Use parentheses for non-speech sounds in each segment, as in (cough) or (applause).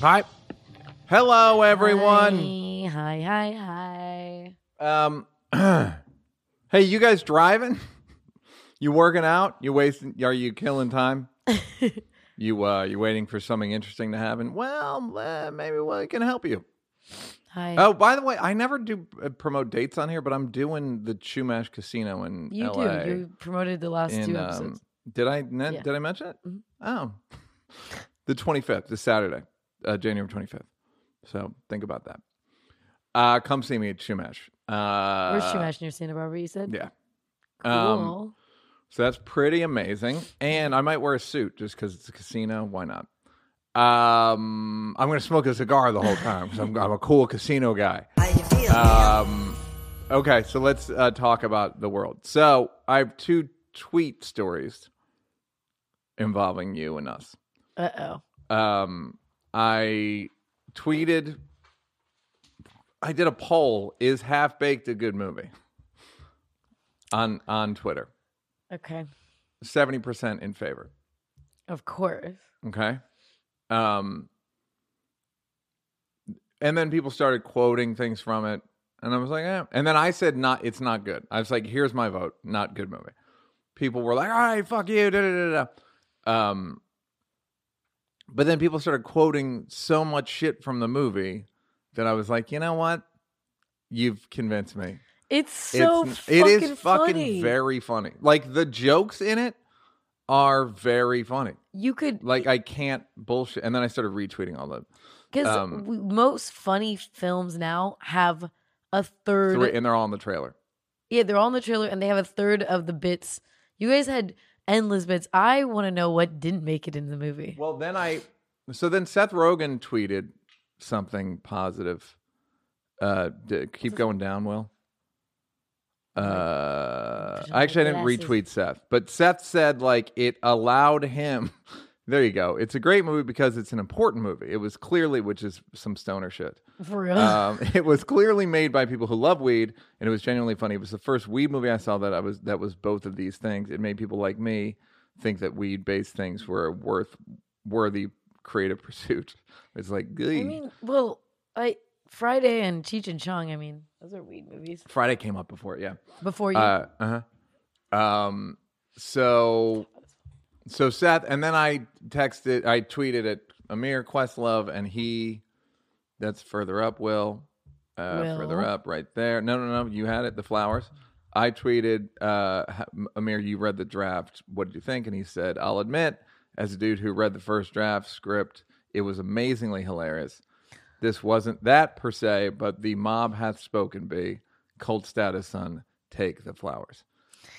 Hi. Hello, everyone. Hi, hi, hi. Um, (clears throat) hey, you guys driving? (laughs) You working out? You wasting? Are you killing time? (laughs) you uh, you waiting for something interesting to happen? Well, uh, maybe we can help you. Hi. Oh, by the way, I never do uh, promote dates on here, but I'm doing the Chumash Casino in you LA. do. You promoted the last in, two um, episodes. did I ne- Yeah. did I mention it? Mhm. Oh, (laughs) the 25th, this Saturday, uh, January 25th. So think about that. Uh, come see me at Chumash. Uh, Where's Chumash near Santa Barbara? You said. Yeah. Cool. Um, so that's pretty amazing. And I might wear a suit just because it's a casino. Why not? Um, I'm going to smoke a cigar the whole time because I'm, I'm a cool casino guy. Um, okay, so let's uh, talk about the world. So I have two tweet stories involving you and us. uh oh. Um, I tweeted, I did a poll: Is Half Baked a good movie? On on Twitter, Okay. seventy percent in favor. Of course. Okay. Um, and then people started quoting things from it, and I was like, eh. And then I said, "Not, it's not good." I was like, "Here's my vote, not good movie." People were like, "All right, fuck you." Da, da, da, da. Um, but then people started quoting so much shit from the movie that I was like, you know what? You've convinced me. It's so it's, fucking it is fucking funny. very funny. Like the jokes in it are very funny. You could Like I can't bullshit. And then I started retweeting all the because um, most funny films now have a third. three, and they're all in the trailer. Yeah, they're all in the trailer, and they have a third of the bits. You guys had endless bits. I want to know what didn't make it in the movie. Well, then I, so then Seth Rogen tweeted something positive. Uh, d- keep going down, Will. Uh, actually, I didn't retweet Seth, but Seth said like it allowed him. (laughs) There you go. It's a great movie because it's an important movie. It was clearly, which is some stoner shit. For real. Um, (laughs) it was clearly made by people who love weed, and it was genuinely funny. It was the first weed movie I saw that I was that was both of these things. It made people like me think that weed-based things were a worth worthy creative (laughs) pursuit. It's like, good. I mean, well, I Friday and Cheech and Chong. I mean, those are weed movies. Friday came up before yeah. Before you, Uh huh. Um. So, so Seth, and then I texted, I tweeted at Ahmir Questlove, and he, that's further up. Will, uh, further up, right there. No, no, no. You had it. The flowers. I tweeted, uh, Ahmir, you read the draft. What did you think? And he said, I'll admit, as a dude who read the first draft script, it was amazingly hilarious. This wasn't that per se, but the mob hath spoken be. Cult status son, take the flowers.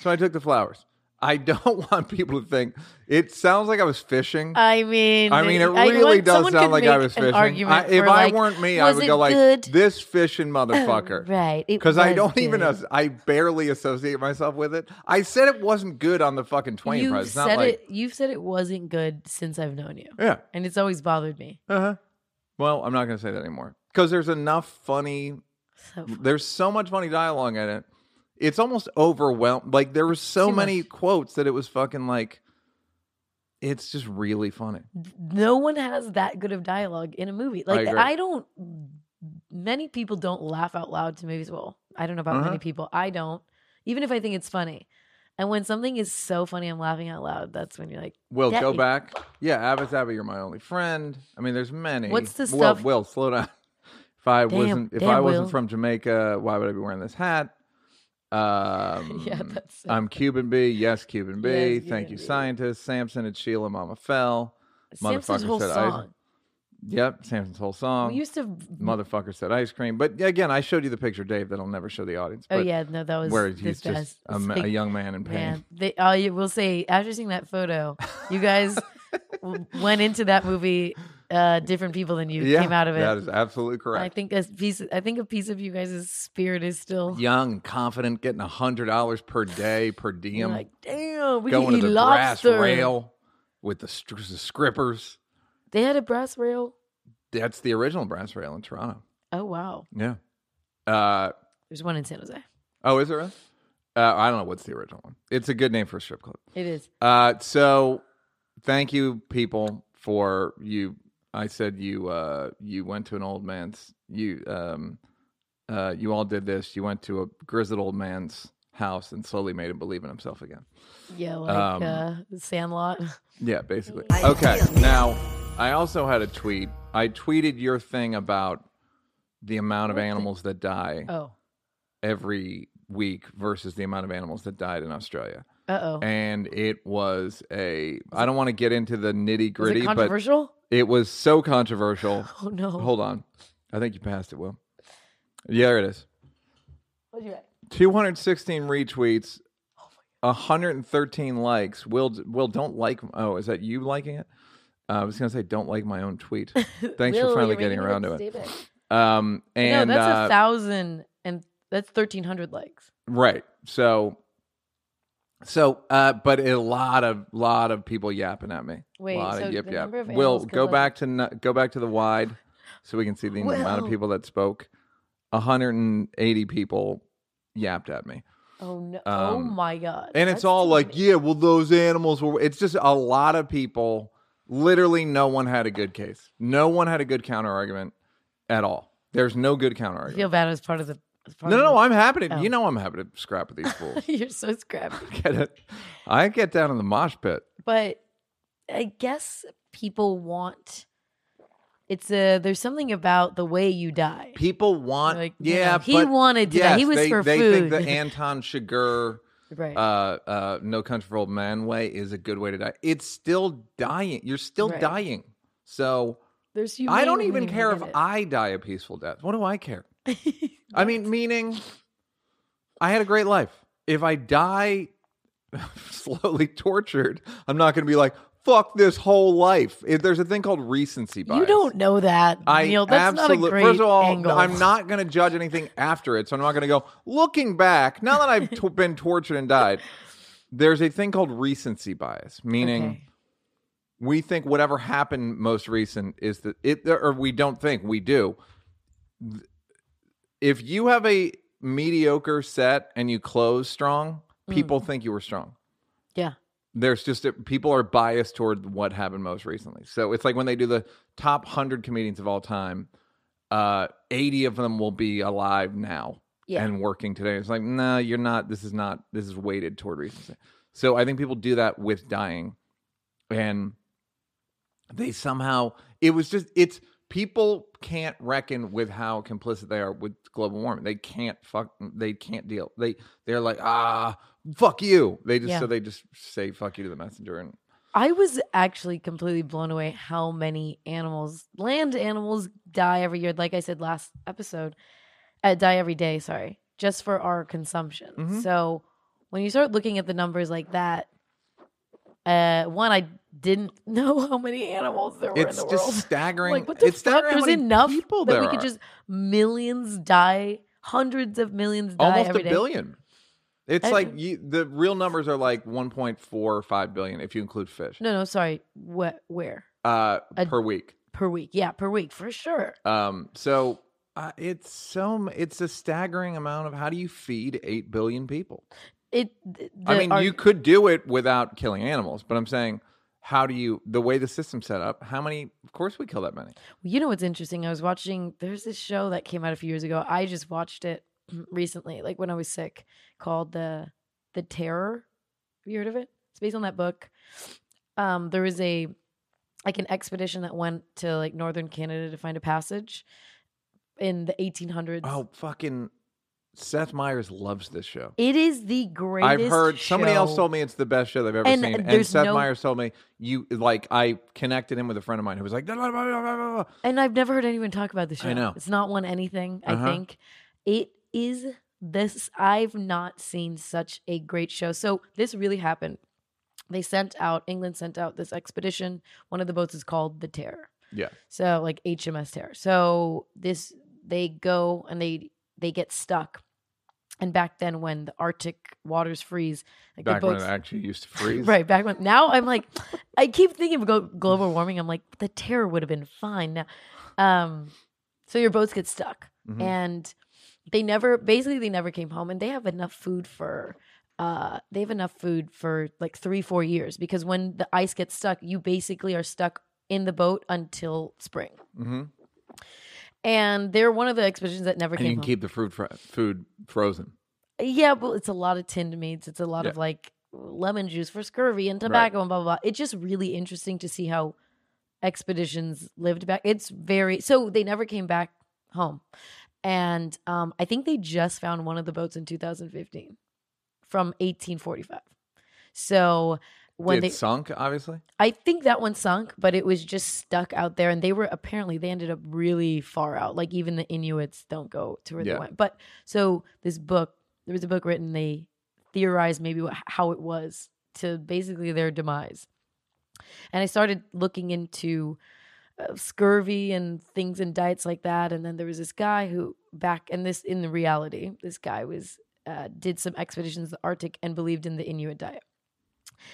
So I took the flowers. I don't (laughs) want people to think it sounds like I was fishing. I mean, I mean, it I- really like, does sound like I was fishing. I- if I like, weren't me, I would go like, good? (clears throat) "This fishing motherfucker." right? Because I don't even, good. as- I barely associate myself with it. I said it wasn't good on the fucking Twain You've Prize. Said like, it. You've said it wasn't good since I've known you, yeah. and it's always bothered me. Uh huh. Well, I'm not going to say that anymore because there's enough funny. So There's so much funny dialogue in it. It's almost overwhelmed. Like there were so Too many much. quotes that it was fucking like. It's just really funny. no one has that good of dialogue in a movie. Like agree. I, don't. Many people don't laugh out loud to movies. Well, I don't know about Uh-huh. many people. I don't, even if I think it's funny. And when something is so funny, I'm laughing out loud. That's when you're like, Will go back. Yeah, Abbott Abbott, you're my only friend. I mean, there's many. What's the Will, stuff- Will, slow down. (laughs) If I Damn, wasn't, if damn, I wasn't Will. from Jamaica, why would I be wearing this hat? Um, (laughs) yeah, that's. I'm Cuban B. Yes, Cuban B. Yes, Thank Cuban you, B. scientist. Samson and Sheila Mama fell. Samson's whole said I- song. Yep, Samson's whole song. we used to. Motherfucker said ice cream. But again, I showed you the picture, Dave, that I'll never show the audience. Oh yeah, no, that was where he's just a, ma- a young man in pain. Man, they, I will say after seeing that photo, you guys (laughs) went into that movie uh, different people than you yeah, came out of it. That is absolutely correct. I think a piece. I think a piece of you guys' spirit is still young and confident, getting a hundred dollars per day per (sighs) diem, like, damn, we going to the lobster. brass rail with the, str- the scrippers. They had a brass rail. That's the original brass rail in Toronto. Oh wow, Yeah. Uh, there's one in San Jose. oh, is there? A? Uh, I don't know what's the original one. It's a good name for a strip club. It is. Uh, so thank you, people, for you I said you uh, you went to an old man's you um, uh, you all did this. You went to a grizzled old man's house and slowly made him believe in himself again. Yeah, like Um, uh, Sandlot. Yeah, basically. (laughs) Okay. Now, I also had a tweet. I tweeted your thing about the amount of animals that die Oh, every week versus the amount of animals that died in Australia. uh oh. And it was a I don't want to get into the nitty gritty, but controversial? It was so controversial. (laughs) Oh no. Hold on. I think you passed it, Will. Yeah, there it is. What'd you write? 216 retweets, 113 likes. Will, Will, don't like. Oh, is that you liking it? Uh, I was gonna say, don't like my own tweet. (laughs) Thanks Will, for finally getting around to it. Um, no, and that's uh, a thousand and that's thirteen hundred likes. right. So, so, uh, but a lot of lot of people yapping at me. Wait, a lot so of yip the yap. number of Will animals could, go like- back to n- go back to the wide, so we can see the amount of Will. people that spoke. 180 people yapped at me. Oh no! oh Um, my god! And it's That's all too like, many. yeah, well, those animals were. It's just a lot of people. Literally, no one had a good case. No one had a good counter argument at all. There's no good counter I argument. feel bad as part of the. No, no, no. I'm happy to. Oh. You know, I'm happy to scrap with these (laughs) fools. You're so scrappy. (laughs) get it? I get down in the mosh pit. but I guess people want. It's a there's something about the way you die. People want, Like, you yeah, know, he but wanted to die. He was they, for they food. think (laughs) the Anton Chigurh, right. uh, uh, No Country for Old Man way is a good way to die. It's still dying. You're still Right. dying. So there's I don't humane even when you care if get I die a peaceful death. What do I care? (laughs) I mean, meaning I had a great life. If I die (laughs) slowly tortured, I'm not going to be like, fuck this whole life. If there's a thing called recency bias. you don't know that, I Neil. That's not a great First of all, angle. I'm not going to judge anything after it, so I'm not going to go looking back. Now that I've (laughs) t- been tortured and died, there's a thing called recency bias, meaning Okay. we think whatever happened most recent is that it, or we don't think we do. If you have a mediocre set and you close strong, Mm. people think you were strong Yeah. there's just a, people are biased toward what happened most recently. So it's like when they do the top 100 comedians of all time, uh 80 of them will be alive now Yeah. and working today. It's like, no, you're not. This is not. This is weighted toward recency. So I think people do that with dying, and they somehow it was just it's people can't reckon with how complicit they are with global warming. They can't fuck. They can't deal. They they're like ah fuck you. They just Yeah. so they just say fuck you to the messenger and I was actually completely blown away how many animals, land animals, die every year. Like I said last episode, uh, die every day. Sorry, just for our consumption. Mhm. So when you start looking at the numbers like that, uh, one I didn't (laughs) know how many animals there were it's in the just world. (laughs) staggering. Like what the it's fuck? staggering There's enough people that we could just millions die, hundreds of millions die almost every a day. billion. It's like you, the real numbers are like 1.45 billion if you include fish No, no, sorry. What? Where uh, A- per week. per week? Yeah, per week for sure. Um, so uh, it's so it's a staggering amount of how do you feed eight billion people? It. th- I mean, arg- you could do it without killing animals, but I'm saying, how do you the way the system's set up? How many? Of course, we kill that many. You know what's interesting? I was watching. There's this show that came out a few years ago. I just watched it (clears throat) recently, like when I was sick, called the the Terror. Have you heard of it? It's based on that book. Um, there was a like an expedition that went to like northern Canada to find a passage in the 1800s. Oh, fucking Seth Meyers loves this show. It is the greatest. I've heard somebody else told me it's the best show they've ever And seen, and Seth no- Meyers told me you like I connected him with a friend of mine who was like, "Blah, blah, blah, blah, blah, blah." And I've never heard anyone talk about the show. I know. It's not won anything, I Uh-huh. think. It is this I've not seen such a great show. So this really happened. They sent out England sent out this expedition. One of the boats is called the Terror. yeah, So like HMS Terror. So this they go and they they get stuck. And back then when the Arctic waters freeze, like back the when it actually used to (laughs) freeze. Right back when now I'm like, I keep thinking of global warming. I'm like, the terror would have been fine now. Um, so your boats get stuck, Mhm. and they never, basically, they never came home, and they have enough food for, uh, they have enough food for like three, four years because when the ice gets stuck, you basically are stuck in the boat until spring. hmm And they're one of the expeditions that never came back. And you can home. keep the food fr- food frozen. Yeah, but it's a lot of tinned meats. It's a lot Yeah. of like lemon juice for scurvy and tobacco and blah blah blah. It's just really interesting to see how expeditions lived back. It's very so they never came back home, and um, I think they just found one of the boats in 2015 from 1845. So when it they, sunk, obviously. I think that one sunk, but it was just stuck out there, and they were apparently they ended up really far out. Like even the Inuits don't go to where Yeah. they went. But so this book, there was a book written. They theorized maybe what, how it was to basically their demise, and I started looking into uh, scurvy and things and diets like that. And then there was this guy who back and this in the reality, this guy was uh, did some expeditions to the Arctic and believed in the Inuit diet.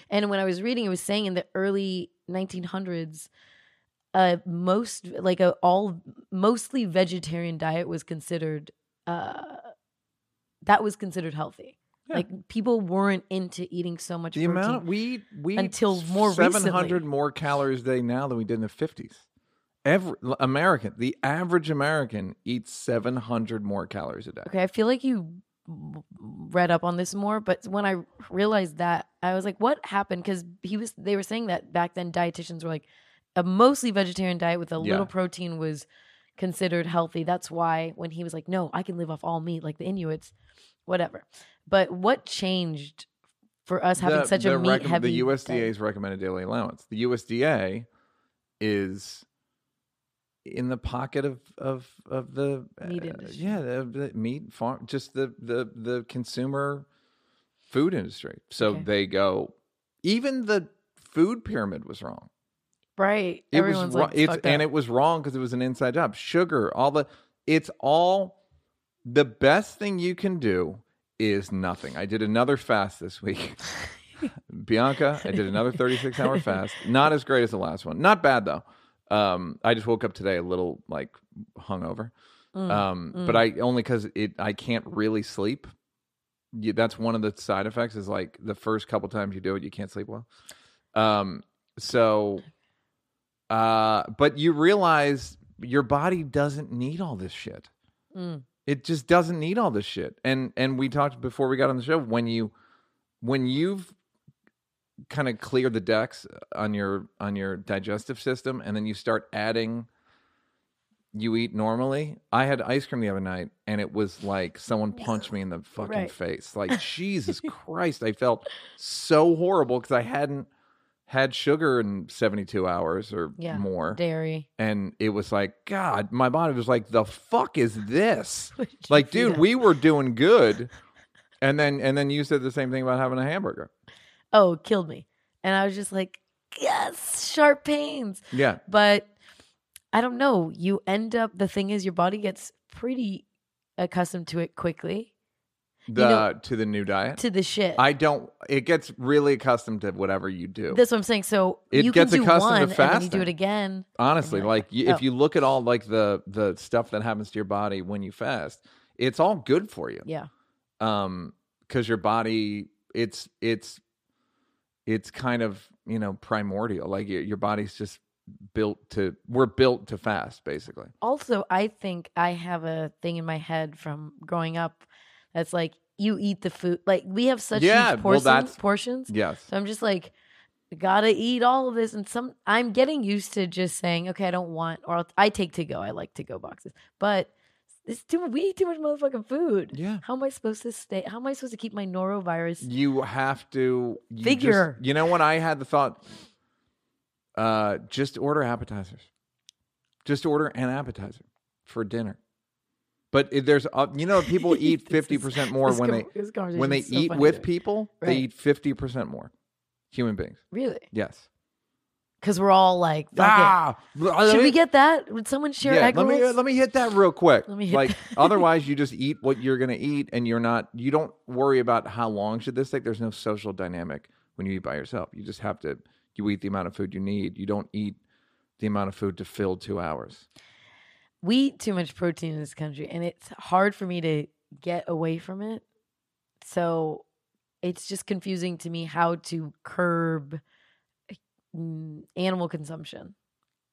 And when I was reading, it was saying in the early 1900s, uh, most like a all mostly vegetarian diet was considered uh, that was considered healthy. Yeah. Like people weren't into eating so much The protein. amount we eat, we Until more seven hundred more calories a day now than we did in the fifties. Every American, the average American eats seven hundred more calories a day. Okay, I feel like you read up on this more, but when I realized that, I was like, "What happened?" Because he was, they were saying that back then dietitians were like, a mostly vegetarian diet with a Yeah. little protein was considered healthy. That's why when he was like, "No, I can live off all meat," like the Inuits, whatever. But what changed for us having The- such a meat rec- heavy? The diet? USDA's recommended daily allowance. The USDA is in the pocket of of of the Meat uh, yeah, the, the meat farm, just the the the consumer food industry. So Okay. they go. Even the food pyramid was wrong. right? It Everyone's was wrong. like, it's, and up. it was wrong because it was an inside job. Sugar, all the it's all the best thing you can do is nothing. I did another fast this week. (laughs) Bianca, I did another 36 hour fast. Not as great as the last one. Not bad though. Um, I just woke up today a little like hungover. Mm, Um, but I only because it I can't really sleep. You, that's one of the side effects. Is like the first couple times you do it, you can't sleep well. Um, so, uh, but you realize your body doesn't need all this shit. mm, It just doesn't need all this shit. And and we talked before we got on the show when you when you've kind of cleared the decks on your on your digestive system and then you start adding you eat normally. I had ice cream the other night and it was like someone punched me in the fucking Right. face. Like (laughs) Jesus Christ, I felt so horrible cuz I hadn't had sugar in 72 hours or Yeah. more dairy. and it was like god my body was like the fuck is this (laughs) What did you like dude us? we were doing good and then and then you said the same thing about having a hamburger oh, killed me. And I was just like, yes, sharp pains. yeah But I don't know. You end up, the thing is, your body gets pretty accustomed to it quickly, the know- to the new diet to the shit. i don't it gets really accustomed to whatever you do That's what I'm saying. So It you gets can do accustomed one to and then you do it again. honestly like like, oh. if you look at all like the the stuff that happens to your body when you fast it's all good for you Yeah. um because your body it's it's it's kind of you know primordial like your, your body's just built to we're built to fast basically Also, I think I have a thing in my head from growing up that's like you eat the food. Like we have such Yeah, huge well, portions. that's- portions. yes So I'm just like, gotta eat all of this. And some, I'm getting used to just saying, okay, I don't want, or I'll, I take to go. I like to go boxes, but it's too. We eat too much motherfucking food. yeah How am I supposed to stay? How am I supposed to keep my norovirus? you have to you just- Figure. you know when i had the thought uh just order appetizers just order an appetizer for dinner but there's uh, you know people (laughs) eat 50% more when they when they so eat with me. people they eat 50% more human beings Really? yes Because we're all like, ah, Should we get that? Would someone share yeah, egg let me let me hit that real quick. Let me hit like that. (laughs) otherwise, you just eat what you're gonna eat, and you're not. You don't worry about how long should this take. There's no social dynamic when you eat by yourself. You just have to. You eat the amount of food you need. You don't eat the amount of food to fill two hours. we eat too much protein in this country and it's hard for me to get away from it so it's just confusing to me how to curb mm, animal consumption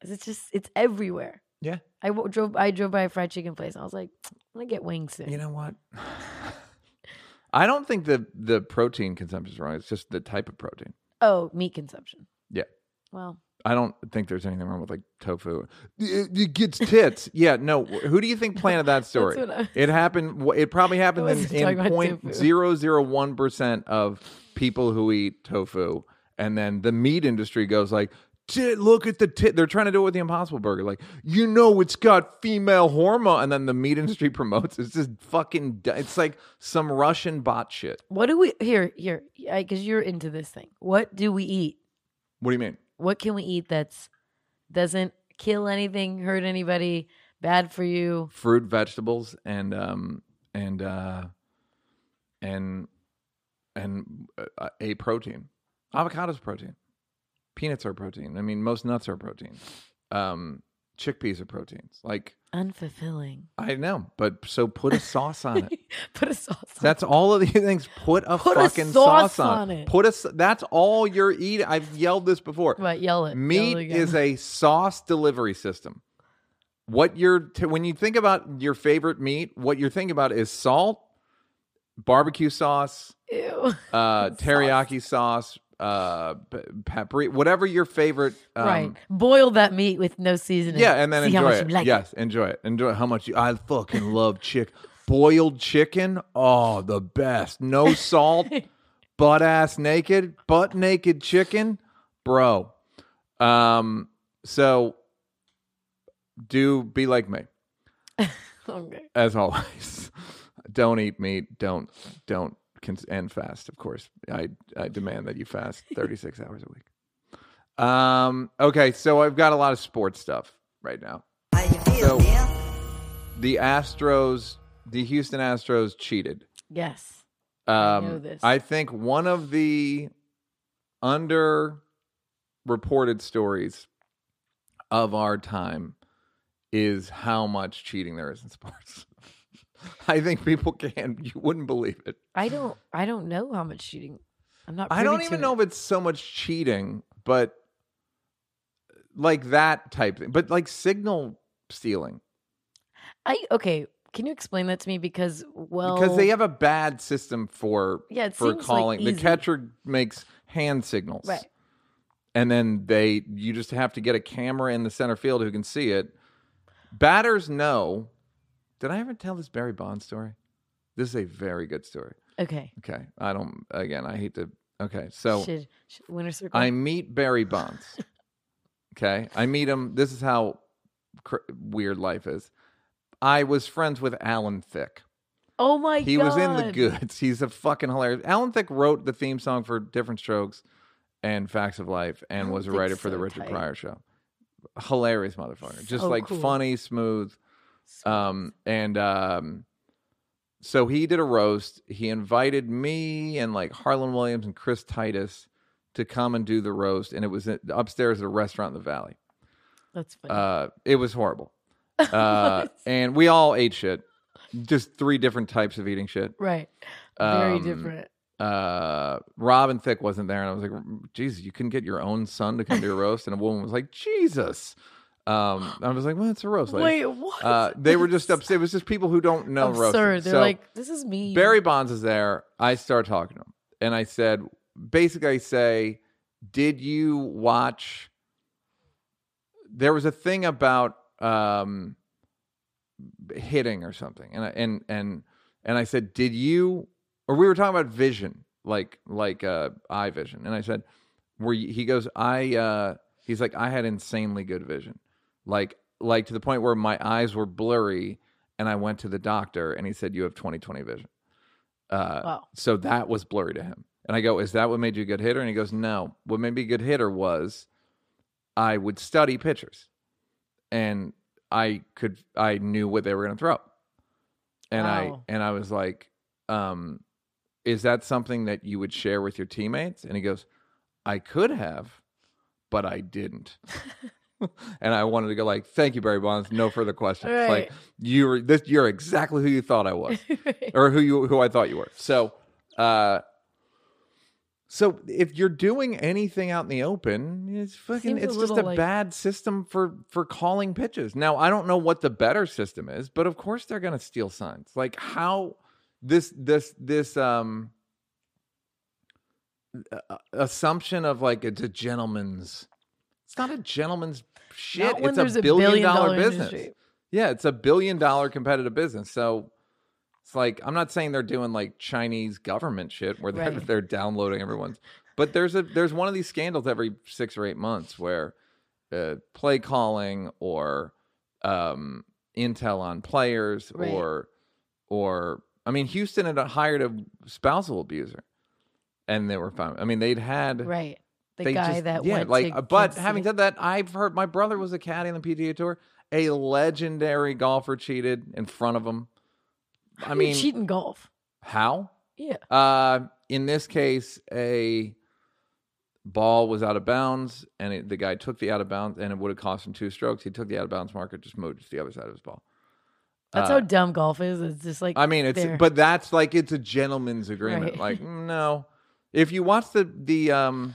It's just it's everywhere. Yeah. I w- drove I drove by a fried chicken place. And I was like, I'm gonna get wings soon. You know what? (laughs) I don't think the the protein consumption is wrong. It's just the type of protein. Oh, meat consumption. Yeah. Well, I don't think there's anything wrong with like tofu. It, it gets tits. (laughs) yeah, no. Who do you think planted that (laughs) story? I- it happened. It probably (laughs) happened in, in point zero zero one percent of people who eat tofu, and then the meat industry goes like, "Tit, look at the tit." They're trying to do it with the Impossible Burger, like you know it's got female hormone, and then the meat industry (laughs) promotes. It's just fucking. It's like some Russian bot shit. what do we here here? Because you're into this thing. What do we eat? What do you mean? What can we eat that's doesn't kill anything, hurt anybody, bad for you? fruit, vegetables, and um and uh and and uh, a protein. Avocados protein. Peanuts are protein. I mean, most nuts are protein. Um, chickpeas are proteins. Like Unfulfilling. I know, but so put a sauce on it. (laughs) Put a sauce. on That's all of these (laughs) things. Put a Put a fucking sauce sauce on, it. Put a. That's all you're eating. I've yelled this before. What? Yell it. Meat it again. is a sauce delivery system. What you're t- when you think about your favorite meat, what you're thinking about is salt, barbecue sauce, Ew. uh, (laughs) teriyaki sauce, uh, paprika, whatever your favorite. Um, right. Boil that meat with no seasoning. Yeah, and then See how enjoy much it. like yes, enjoy it. Enjoy how much you. I fucking love chick. Boiled chicken. Oh, the best. No (laughs) salt. butt ass naked. Butt naked chicken, bro. Um. So, do be like me (laughs) Okay. as always. (laughs) don't eat meat. Don't don't and fast. Of course, I I demand that you fast (laughs) thirty six hours a week. Um. Okay, so I've got a lot of sports stuff right now. So the Astros, the Houston Astros cheated. Yes. Um, this. I think one of the under reported stories of our time is how much cheating there is in sports. (laughs) I think people can. You wouldn't believe it. I don't. I don't know how much cheating. I'm not. I don't even it. know if it's so much cheating, but like that type thing. But like signal stealing. I okay. Can you explain that to me? Because well, because they have a bad system for Yeah, for seems, like, calling. the catcher makes hand signals, right. And then they you just have to get a camera in the center field who can see it. Batters know. Did I ever tell this Barry Bonds story? This is a very good story. Okay. Okay, I don't. Again, I hate to. Okay, so should, should winner circle. I meet Barry Bonds. (laughs) okay, I meet him. This is how cr- weird life is. I was friends with Alan Thicke. oh my He god. He was in the goods. (laughs) He's a fucking hilarious. Alan Thicke wrote the theme song for Diff'rent Strokes and Facts of Life and was a writer Thicke's for the Richard tight. Pryor show. Hilarious motherfucker. Just So like cool. funny, smooth. Um and um so he did a roast. He invited me and like Harland Williams and Chris Titus to come and do the roast and it was upstairs at a restaurant in the valley. That's funny. Uh it was horrible. (laughs) Uh and we all ate shit. Just three different types of eating shit right. Very um, different. uh Robin Thicke wasn't there and I was like Jesus you couldn't get your own son to come to your roast and a woman was like Jesus um I was like well it's a roast lady. Wait, what? uh they were just upset it was just people who don't know Absurd. They're so like, this is me. Barry Bonds is there I start talking to him and I said basically I say did you watch there was a thing about um hitting or something and I, and and and I said did you or we were talking about vision like like uh eye vision and I said were you, he goes I uh he's like I had insanely good vision like like to the point where my eyes were blurry and I went to the doctor and he said you have 20/20 vision uh Wow. so that was blurry to him and I go is that what made you a good hitter and he goes no what made me a good hitter was I would study pitchers and I could I knew what they were going to throw. And Wow. I and I was like um is that something that you would share with your teammates? And he goes, I could have, but I didn't. (laughs) and I wanted to go like, "Thank you, Barry Bonds. No further questions. Right. Like you were this. You're exactly who you thought I was, (laughs) Right. or who you who I thought you were." So, uh, So if you're doing anything out in the open, it's fucking Seems a it's just a like- bad system for for calling pitches. Now, I don't know what the better system is, but of course they're going to steal signs. Like how this this this um assumption of like it's a gentleman's it's not a gentleman's shit. It's a billion dollar, dollar business. industry. Yeah, it's a billion dollar competitive business. So it's like I'm not saying they're doing like Chinese government shit where they're, Right. (laughs) they're downloading everyone's, but there's a there's one of these scandals every six or eight months where uh, play calling or um, intel on players Right. or or I mean Houston had hired a spousal abuser, and they were fine. I mean they'd had Right. The they guy just- that yeah, went like to uh, but having said that i've heard my brother was a caddy on the pga tour a legendary golfer cheated in front of him How i (laughs) mean cheating golf. how Yeah. uh in this case a ball was out of bounds and it, the guy took the out of bounds and it would have cost him two strokes he took the out of bounds marker just moved to the other side of his ball That's Uh, how dumb golf is. It's just like I mean, it's there. but that's like it's a gentleman's agreement. Right. Like, (laughs) no, if you watch the the um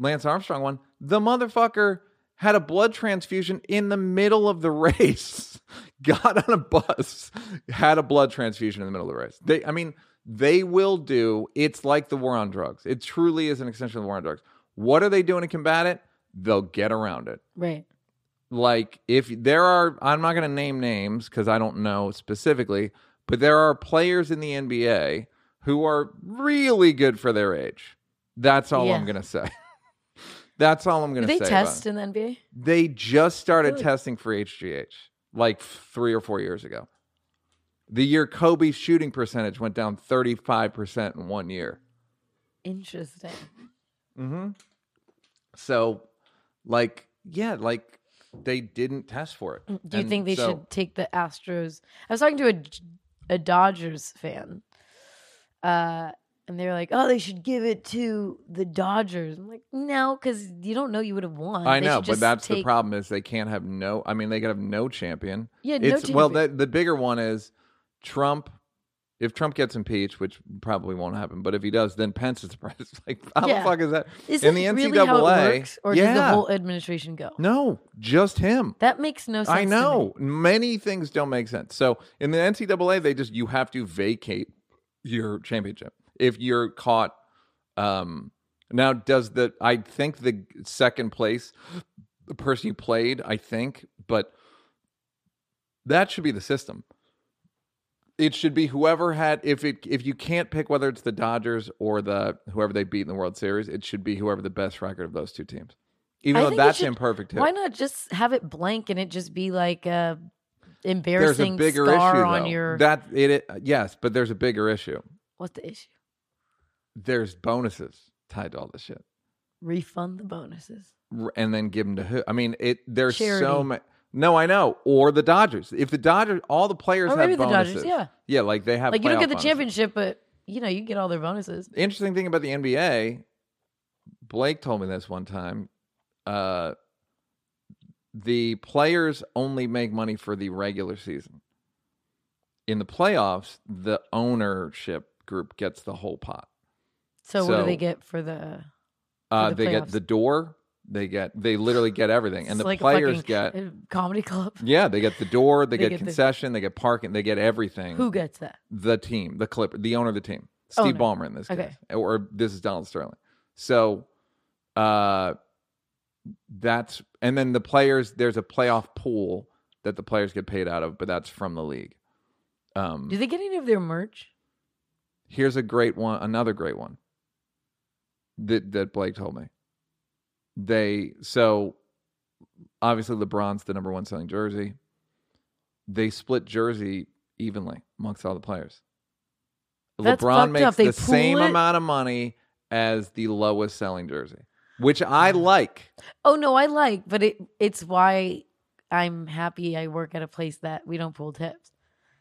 Lance Armstrong one, the motherfucker had a blood transfusion in the middle of the (laughs) race. Got on a bus, had a blood transfusion in the middle of the race. They, I mean, they will do. It's like the war on drugs. It truly is an extension of the war on drugs. What are they doing to combat it? They'll get around it right. like if there are i'm not going to name names because i don't know specifically but there are players in the nba who are really good for their age that's all i'm going to say (laughs) that's all i'm going to they say about test in the NBA? they just started Really? testing for hgh like three or four years ago the year kobe's shooting percentage went down 35% in one year Interesting. Mm-hmm. So, like, yeah, like they didn't test for it. Mm, Do you And think they so- should take the Astros? I was talking to a, a Dodgers fan, uh, and they're like, "Oh, they should give it to the Dodgers." I'm like, "No, because you don't know you would have won." I They know, but that's the problem is they can't have no. I mean, they could have no champion. Yeah, no It's well, the the bigger one is Trump. If Trump gets impeached, which probably won't happen, but if he does, then Pence is the (laughs) president. Like, how Yeah. the fuck is that? Is in the really how it NCAA, works, or did the whole administration go? No, just him. That makes no sense. I know many things don't make sense. So in the NCAA, they just you have to vacate your championship if you're caught. Um, now, does the I think the second place, the person you played, I think, but that should be the system. It should be whoever had if it if you can't pick whether it's the Dodgers or the whoever they beat in the World Series, it should be whoever the best record of those two teams. Even I though that's should- imperfect too. Why not just have it blank and it just be like a there's a embarrassing bigger scar issue on your? that it, it yes but there's a bigger issue What's the issue? There's bonuses tied to all this shit Refund the bonuses. R- and then give them to who i mean it there's so Charity. many no i know or the dodgers if the dodgers all the players Or have maybe the bonuses Dodgers. Yeah, yeah like they have like you don't playoff get the bonuses. championship, but you know you get all their bonuses. interesting thing about the nba blake told me this one time uh the players only make money for the regular season in the playoffs the ownership group gets the whole pot So, what do they get for the? Uh, the they get playoffs. the door. They get they literally get everything, and It's the like a players fucking, get uh, comedy club. yeah, they get the door. (laughs) They, They get, get the- concession. They get parking. They get everything. Who gets that? The team, the Clipper, the owner of the team, Steve Owner. Ballmer in this Okay. case, or this is Donald Sterling. So, uh, that's and then the players. There's a playoff pool that the players get paid out of, but that's from the league. Um, Do they get any of their merch? Here's a great one, another great one that that Blake told me. They so obviously LeBron's the number one selling jersey. They split jersey evenly amongst all the players. That's LeBron makes. The same it? amount of money as the lowest selling jersey, which I like. Oh no, I like, but it it's why I'm happy I work at a place that we don't pull tips.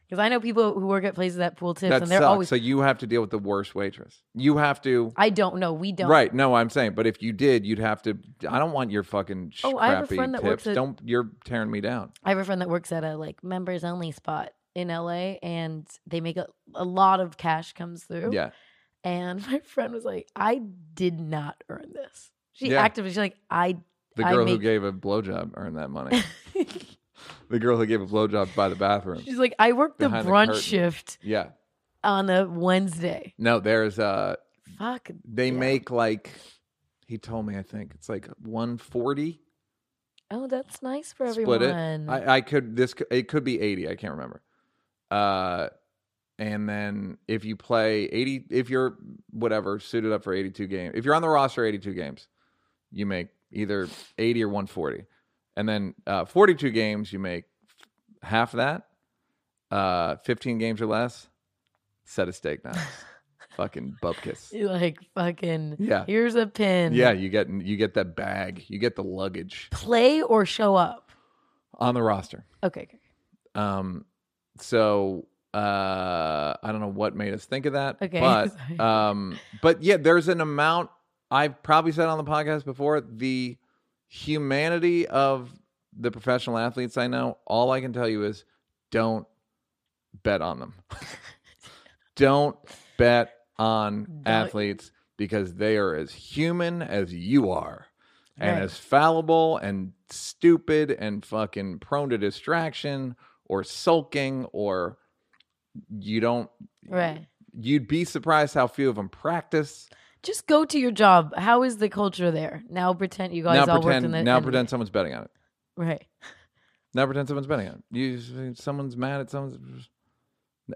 Because I know people who work at places that pool tips, That and they're sucks. always. so you have to deal with the worst waitress. You have to I don't know. We don't. Right. No, I'm saying, but if you did, you'd have to. I don't want your fucking sh- Oh, I have a crappy friend that tips. works at- don't. You're tearing me down. I have a friend that works at a like members only spot in LA, and they make a, a lot of cash comes through. Yeah. And (laughs) my friend was like, I did not earn this. She Yeah. actively, she's like, I. The I girl who make- gave a blowjob earned that money. (laughs) the girl who gave a blowjob by the bathroom. she's like, I worked the Behind the brunch curtain. shift Yeah. on a Wednesday. No, there's uh Fuck. they Yeah. make like he told me I think it's like 140 Oh, that's nice for split everyone. it. I, I could this could- it could be 80, I can't remember. Uh and then if you play 80 if you're whatever suited up for 82 games. If you're on the roster 82 games, you make either 80 or 140. And then uh 42 games you make half that. Uh 15 games or less, set a steak knives. (laughs) Fucking bupkis. Like fucking. Yeah. Here's a pin. Yeah, you get you get that bag, you get the luggage Play or show up. on the roster. Okay. okay. Um, so uh, I don't know what made us think of that, Okay, (laughs) but sorry. um, but yeah, there's an amount I've probably said on the podcast before the humanity of the professional athletes I know. All I can tell you is don't bet on them. (laughs) don't bet on Don't- athletes because they are as human as you are and Right. as fallible and stupid and fucking prone to distraction or sulking or you don't Right. you'd be surprised how few of them practice Just go to your job. How is the culture there? Now pretend you guys now all worked in the now pretend someone's betting on it Right. (laughs) now pretend someone's betting on it you someone's mad at someone's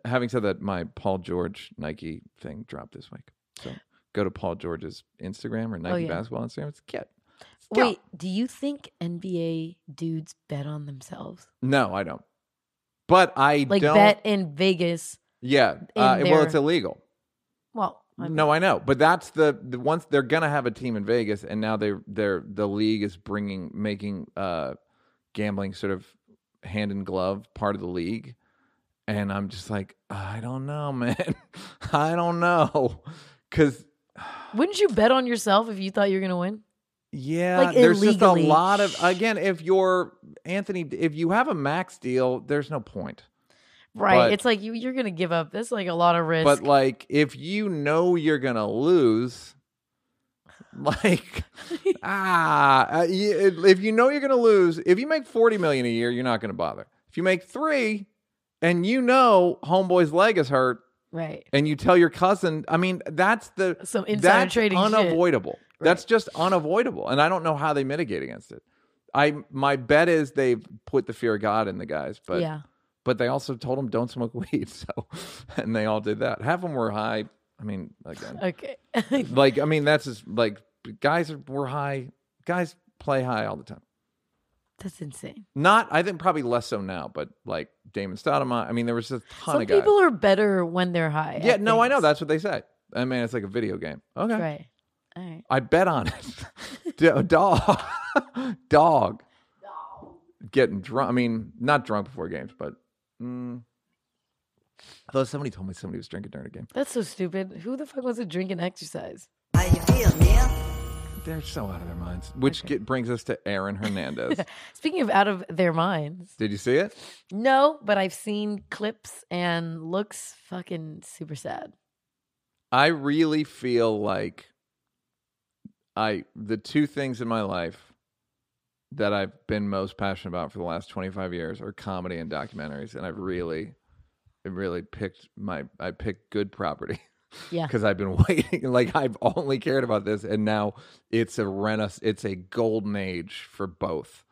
having said that my paul george nike thing dropped this week so go to paul george's instagram or nike Oh, yeah. basketball instagram it's Go. Wait, do you think NBA dudes bet on themselves? no i don't but i Like don't bet in Vegas? yeah in uh, well it's illegal Well, I mean, No, I know, but that's the, the once they're gonna have a team in Vegas, and now they they're the league is bringing making uh gambling sort of hand in glove part of the league, and I'm just like I don't know, (laughs) man, I don't know, because wouldn't you bet on yourself if you thought you were gonna win? yeah, Like, there's just a lot of again, if you're Anthony, if you have a max deal, there's no point. Right. But- it's like you you're gonna give up. That's like a lot of risk. But like, if you know you're gonna lose, (laughs) like, ah, uh, if you know you're gonna lose, if you make forty million a year, you're not gonna bother. If you make three, and you know homeboy's leg is hurt, right. and you tell your cousin, I mean, that's the Some insider that's trading unavoidable. That's just unavoidable, and I don't know how they mitigate against it. I my bet is they've put the fear of God in the guys, but yeah. But they also told them don't smoke (laughs) weed. So, and they all did that. Half of them were high. I mean, again, Okay. (laughs) like I mean, that's just like guys are, were high. Guys play high all the time. That's insane. Not, I think probably less so now, but like Damon Stoudemire. I mean, there was a ton Some of guys. people are better when they're high. yeah, no, I know. That's what they say. I mean, it's like a video game. Okay, right. All right. I bet on it. (laughs) D- dog, dog, getting drunk. I mean, not drunk before games, but. Mm, Although somebody told me somebody was drinking during a game. That's so stupid. Who the fuck wants to drink and exercise? How you feel, Neil? They're so out of their minds. Which get, brings us to Aaron Hernandez. (laughs) Speaking of out of their minds, Did you see it? no, but I've seen clips and looks fucking super sad. I really feel like I the two things in my life that I've been most passionate about for the last 25 years are comedy and documentaries and I've really really picked my I picked good property. Yeah. (laughs) Cuz I've been (laughs) waiting like I've only cared about this and now it's a renaissance it's a golden age for both.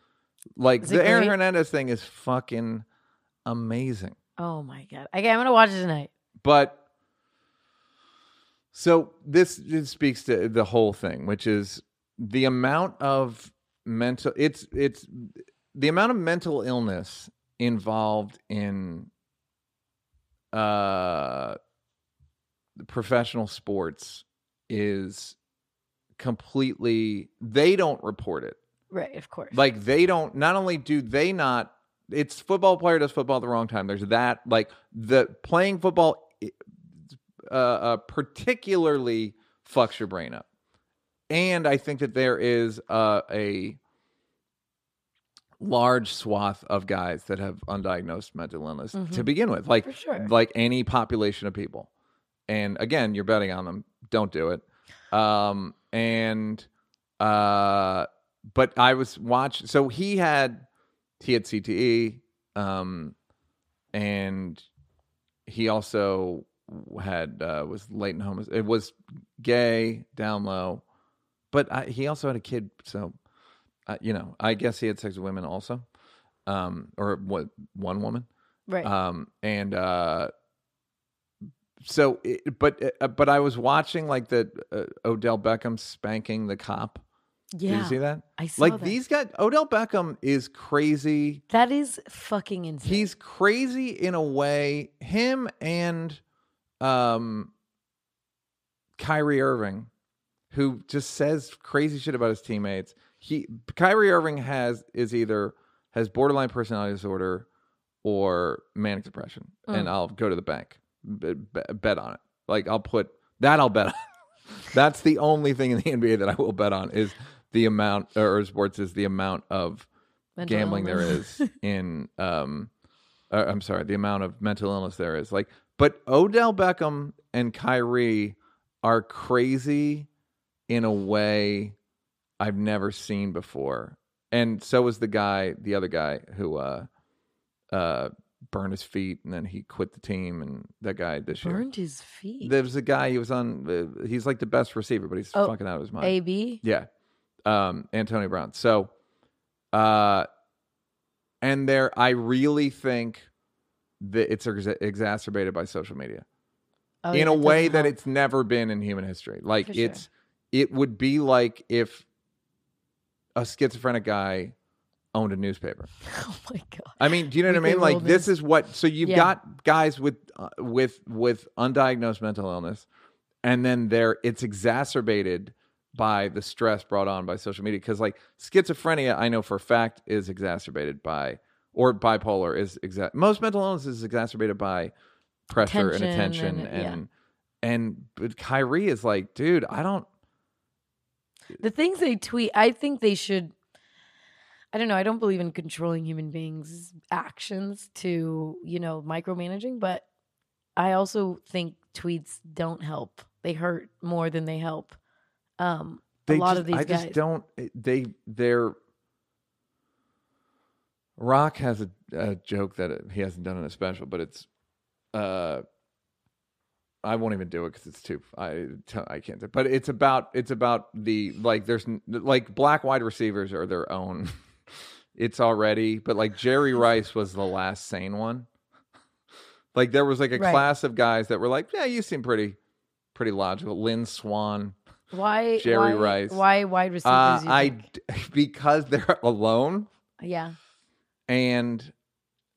Like the Aaron? Hernandez thing is fucking amazing. Oh my god. Okay, I'm gonna watch it tonight. But so this, this speaks to the whole thing, which is the amount of mental it's it's the amount of mental illness involved in uh professional sports is completely they don't report it. Right, of course. like they don't not only do they not it's football player does football at the wrong time. There's that like the playing football uh, uh particularly fucks your brain up and i think that there is uh, a large swath of guys that have undiagnosed mental illness to begin with like sure. like any population of people and again, you're betting on them. Don't do it. Um, and uh, but I was watching. So he had he had CTE, um, and he also had uh, was latent homos. It was gay, down low, but I, he also had a kid. So, uh, you know, I guess he had sex with women also, um, or what one woman, Right. um, and uh, so, it, but uh, but I was watching like the uh, Odell Beckham spanking the cop. yeah. Did you see that? I saw Like that. these guys, Odell Beckham is crazy. That is fucking insane. He's crazy in a way. Him and um, Kyrie Irving, who just says crazy shit about his teammates. He Kyrie Irving has is either has borderline personality disorder or manic depression, and I'll go to the bank, b- b- bet on it. Like I'll put that. I'll bet on. (laughs) That's the only thing in the NBA that I will bet on is the amount, or sports is the amount of Mental gambling there illness. is (laughs) in um uh, I'm sorry, the amount of mental illness there is. Like but Odell Beckham and Kyrie are crazy in a way I've never seen before. And so was the guy, the other guy who uh uh burned his feet and then he quit the team and that guy this year. Burned his feet. There was a guy he was on uh, he's like the best receiver but he's Oh, fucking out of his mind. AB. Yeah. Um, Antonio Brown. So, uh, and there, I really think that it's ex- exacerbated by social media Oh, in yeah, a way that help. it's never been in human history. Like For sure. It would be like if a schizophrenic guy owned a newspaper. (laughs) Oh my god. I mean, do you know what I mean? Like this is what. So you've Yeah. got guys with uh, with with undiagnosed mental illness, and then there it's exacerbated by the stress brought on by social media. Because like schizophrenia, I know for a fact is exacerbated by or bipolar is exact. Most mental illness is exacerbated by pressure and attention and- and yeah. and but Kyrie is like, dude, I don't. The things they tweet, I think they should. I don't know. I don't believe in controlling human beings' actions to, you know, micromanaging, but I also think tweets don't help. They hurt more than they help. Um, They a lot just, of these I guys. just don't. They they're. Rock has a, a joke that he hasn't done in a special, but it's, uh, I won't even do it because it's too. I I can't. do But it's about it's about the like. There's like black wide receivers are their own. (laughs) it's already, but like Jerry (laughs) Rice was the last sane one. Like there was like a Right. class of guys that were like, yeah, you seem pretty, pretty logical. Lynn Swann. why Jerry why, Rice. Why wide receivers? Uh, you I (laughs) because they're alone yeah. and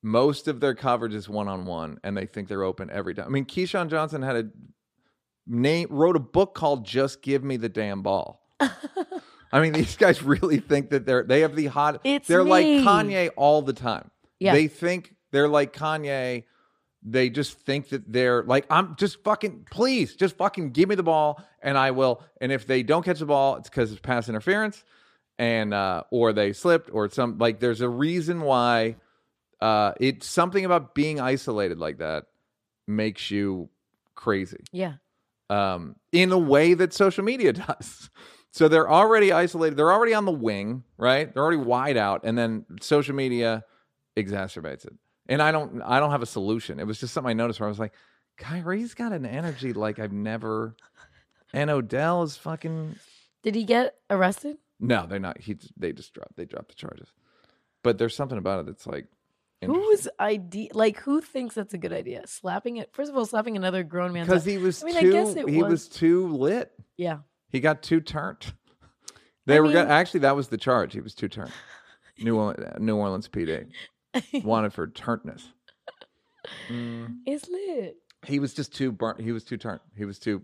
most of their coverage is one on one, and they think they're open every time. I mean, Keyshawn Johnson had a name wrote a book called "Just Give Me the Damn Ball." (laughs) I mean, these guys really think that they're they have the hot. It's they're like. Kanye all the time. Yeah. They think they're like Kanye. They just think that they're like, I'm just fucking, please, just fucking give me the ball and I will. And if they don't catch the ball, it's because it's pass interference and, uh, or they slipped or some, like, there's a reason why, uh, it's something about being isolated like that makes you crazy Yeah. um, in a way that social media (laughs) does. So they're already isolated. They're already on the wing, right? They're already wide out, and then social media exacerbates it. And I don't, I don't have a solution. It was just something I noticed where I was like, Kyrie's got an energy like I've never. And Odell is fucking. Did he get arrested? No, they're not. He, they just dropped. They dropped the charges. But there's something about it that's like. Whose idea? Like, who thinks that's a good idea? Slapping it? First of all, slapping another grown man. Because he was I mean, I too. guess it he was- was too lit. Yeah. He got too turned. They I were mean- actually that was the charge. He was too turned. New Orleans, New Orleans PD wanted for turntness. Mm, It's lit. he was just too burnt. He was too turned. He was too.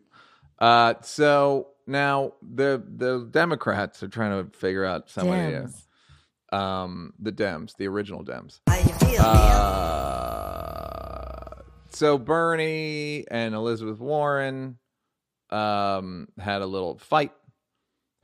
Uh, so now the the Democrats are trying to figure out some idea. Dems. Um, the Dems, the original Dems. How feel, Uh, so Bernie and Elizabeth Warren um, had a little fight.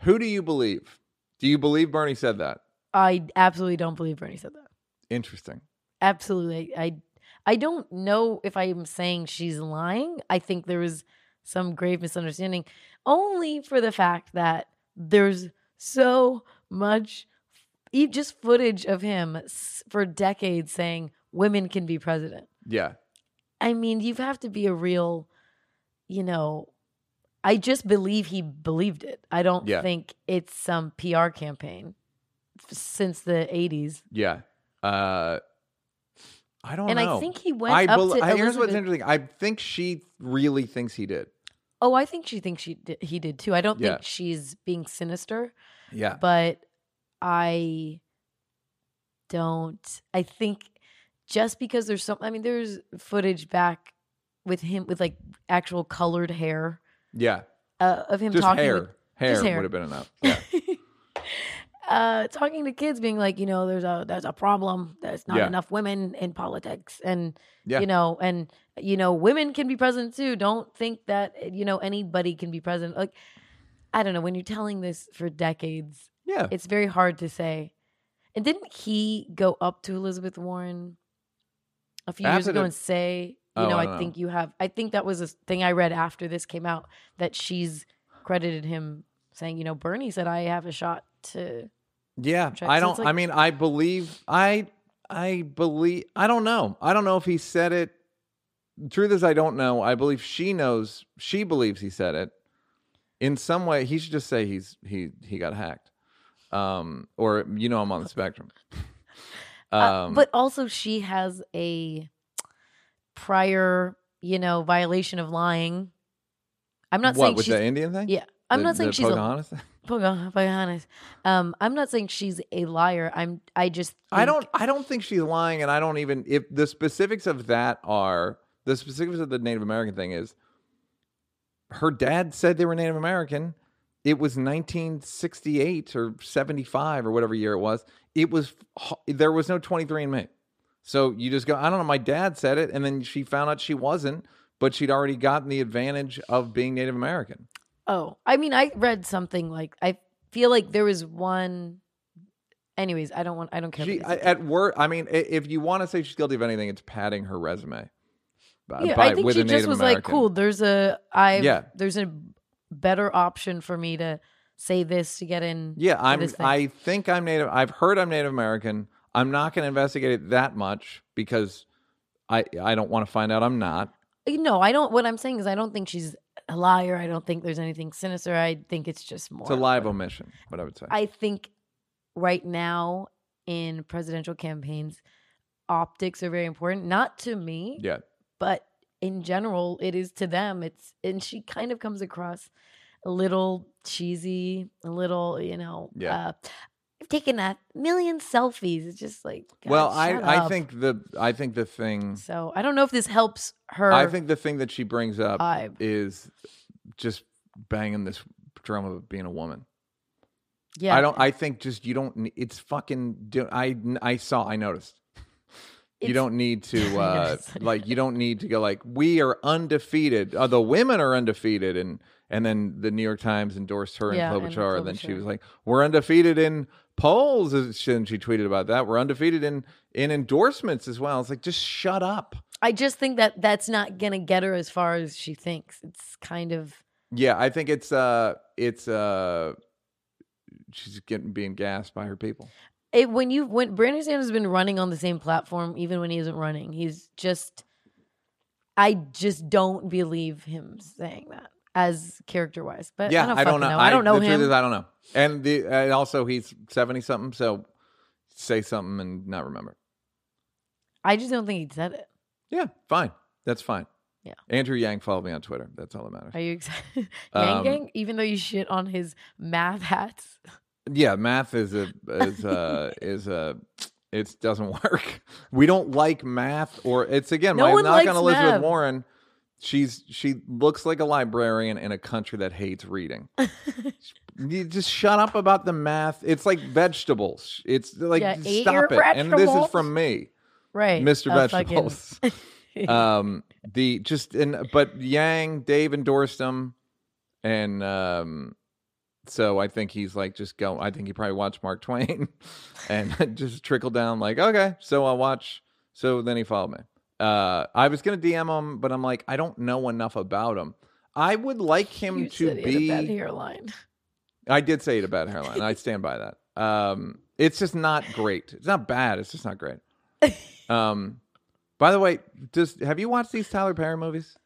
Who do you believe? Do you believe Bernie said that? I absolutely don't believe Bernie said that. Interesting. Absolutely. I I don't know if I'm saying she's lying. I think there was some grave misunderstanding, only for the fact that there's so much just footage of him for decades saying women can be president. Yeah. I mean, you have to be a real, you know, I just believe he believed it. I don't Yeah. think it's some PR campaign since the 80s. Yeah. Uh, I don't know. And know. I think he went I up bel- to I- here's what's interesting. I think she really thinks he did. Oh, I think she thinks she did, he did too. I don't Yeah. think she's being sinister, Yeah. but I don't. I think just because there's some, I mean, there's footage back with him with like actual colored hair Yeah. uh, of him Just talking hair. with hair. hair. would have been enough. Yeah. (laughs) uh, talking to kids, being like, you know, there's a there's a problem. There's not Yeah. enough women in politics, and Yeah. you know, and you know, women can be president too. Don't think that you know anybody can be president. Like, I don't know. When you're telling this for decades, yeah. it's very hard to say. And didn't he go up to Elizabeth Warren a few years ago the- and say, you Oh, know, I I, don't know. think you have. I think that was a thing I read after this came out that she's credited him saying, you know, Bernie said I have a shot to. Yeah, Try- I so don't. like- I mean, I believe. I I believe. I don't know. I don't know if he said it. Truth is, I don't know. I believe she knows. She believes he said it. In some way, he should just say he's he he got hacked, um, or you know, I'm on the spectrum. (laughs) Um, Uh, but also, she has a prior, you know, violation of lying. I'm not what saying with she's. the Indian thing? yeah, I'm The- not saying she's a Pocahontas thing? (laughs) Pocahontas. Um, I'm not saying she's a liar. I'm. I just. I don't. I don't think she's lying, and I don't even. If the specifics of that are the specifics of the Native American thing is, her dad said they were Native American. It was 1968 or 75 or whatever year it was. It was there was no 23andMe. So you just go. I don't know. My dad said it, and then she found out she wasn't, but she'd already gotten the advantage of being Native American. Oh, I mean, I read something like I feel like there was one. Anyways, I don't want. I don't care. She I, at work. I mean, if you want to say she's guilty of anything, it's padding her resume. by- yeah, by- I think she just was like, "Cool, there's a I. Yeah. there's a better option for me to say this to get in. Yeah, I'm. I think I'm Native. I've heard I'm Native American. I'm not going to investigate it that much because I I don't want to find out I'm not. Uh, no, I don't. What I'm saying is, I don't think she's a liar. I don't think there's anything sinister. I think it's just more. It's a live omission. What I would say. I think right now in presidential campaigns, optics are very important. Not to me, yeah, but in general, it is to them. It's and she kind of comes across a little cheesy, a little, you know. Yeah. Uh, I've taken a million selfies. It's just like, God, well, I shut I up. think the I think the thing so. I don't know if this helps her. I think the thing that she brings up vibe. is just banging this drum of being a woman. Yeah, I don't. I think just you don't. It's fucking. I I saw. I noticed. You don't need to (laughs) uh like you (laughs) don't need to go like we are undefeated. Uh, the women are undefeated and and then the new york times endorsed her Yeah, and and klobuchar and then she was like we're undefeated in polls and she and she tweeted about that. We're undefeated in in endorsements as well. It's like just shut up. I just think that that's not gonna get her as far as she thinks. It's kind of yeah i think it's uh it's uh she's getting being gassed by her people it when you when Brandon Sanders has been running on the same platform, even when he isn't running, he's just. I just don't believe him saying that as character wise, but yeah I don't, I don't fucking know. I, don't know the truth him. is, I don't know. And the and also he's seventy something, so say something and not remember. I just don't think he said it. Yeah, fine. That's fine. Yeah. Andrew Yang followed me on Twitter. That's all that matters. Are you excited? (laughs) Yang Um, Gang, even though you shit on his math hats. Yeah, math is a is a (laughs) is a it doesn't work. We don't like math or it's again No my one knock likes on Elizabeth math. Warren. She's she looks like a librarian in a country that hates reading. (laughs) you just shut up about the math. It's like vegetables. It's like Yeah, stop it. And this is from me. right. Mr. a fucking- Vegetables. (laughs) um, the just and but Yang, Dave endorsed him, and um, so I think he's like just go. I think he probably watched Mark Twain, (laughs) and (laughs) just trickled down like okay, so I'll watch. So then he followed me. Uh, I was gonna DM him, but I'm like, I don't know enough about him. I would like him You to be. a bad hairline. I did say he had a bad hairline. I stand by that. Um, it's just not great. It's not bad. It's just not great. (laughs) Um, by the way, does have you watched these Tyler Perry movies?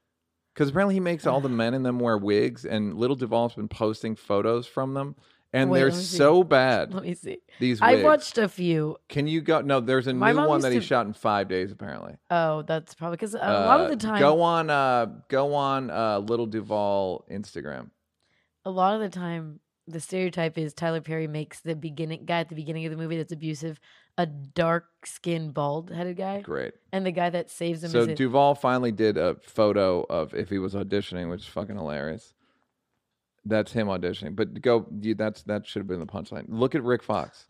Because apparently he makes all the (sighs) men in them wear wigs, and Lil Duval's been posting photos from them, and Wait, they're let me see. so bad. Let me see. These wigs. I watched a few. Can you go? No, there's a My new mom one used that he to- shot in five days. Apparently, Oh, that's probably because a lot of Uh, the time, Go on, uh, go on, uh, Lil Duval Instagram. a lot of the time, the stereotype is Tyler Perry makes the beginning guy at the beginning of the movie that's abusive a dark skinned, bald headed guy, Great. and the guy that saves him So is a, Duval finally did a photo of if he was auditioning, which is fucking hilarious. That's him auditioning. But go, you, that's that should have been the punchline. Look at Rick Fox.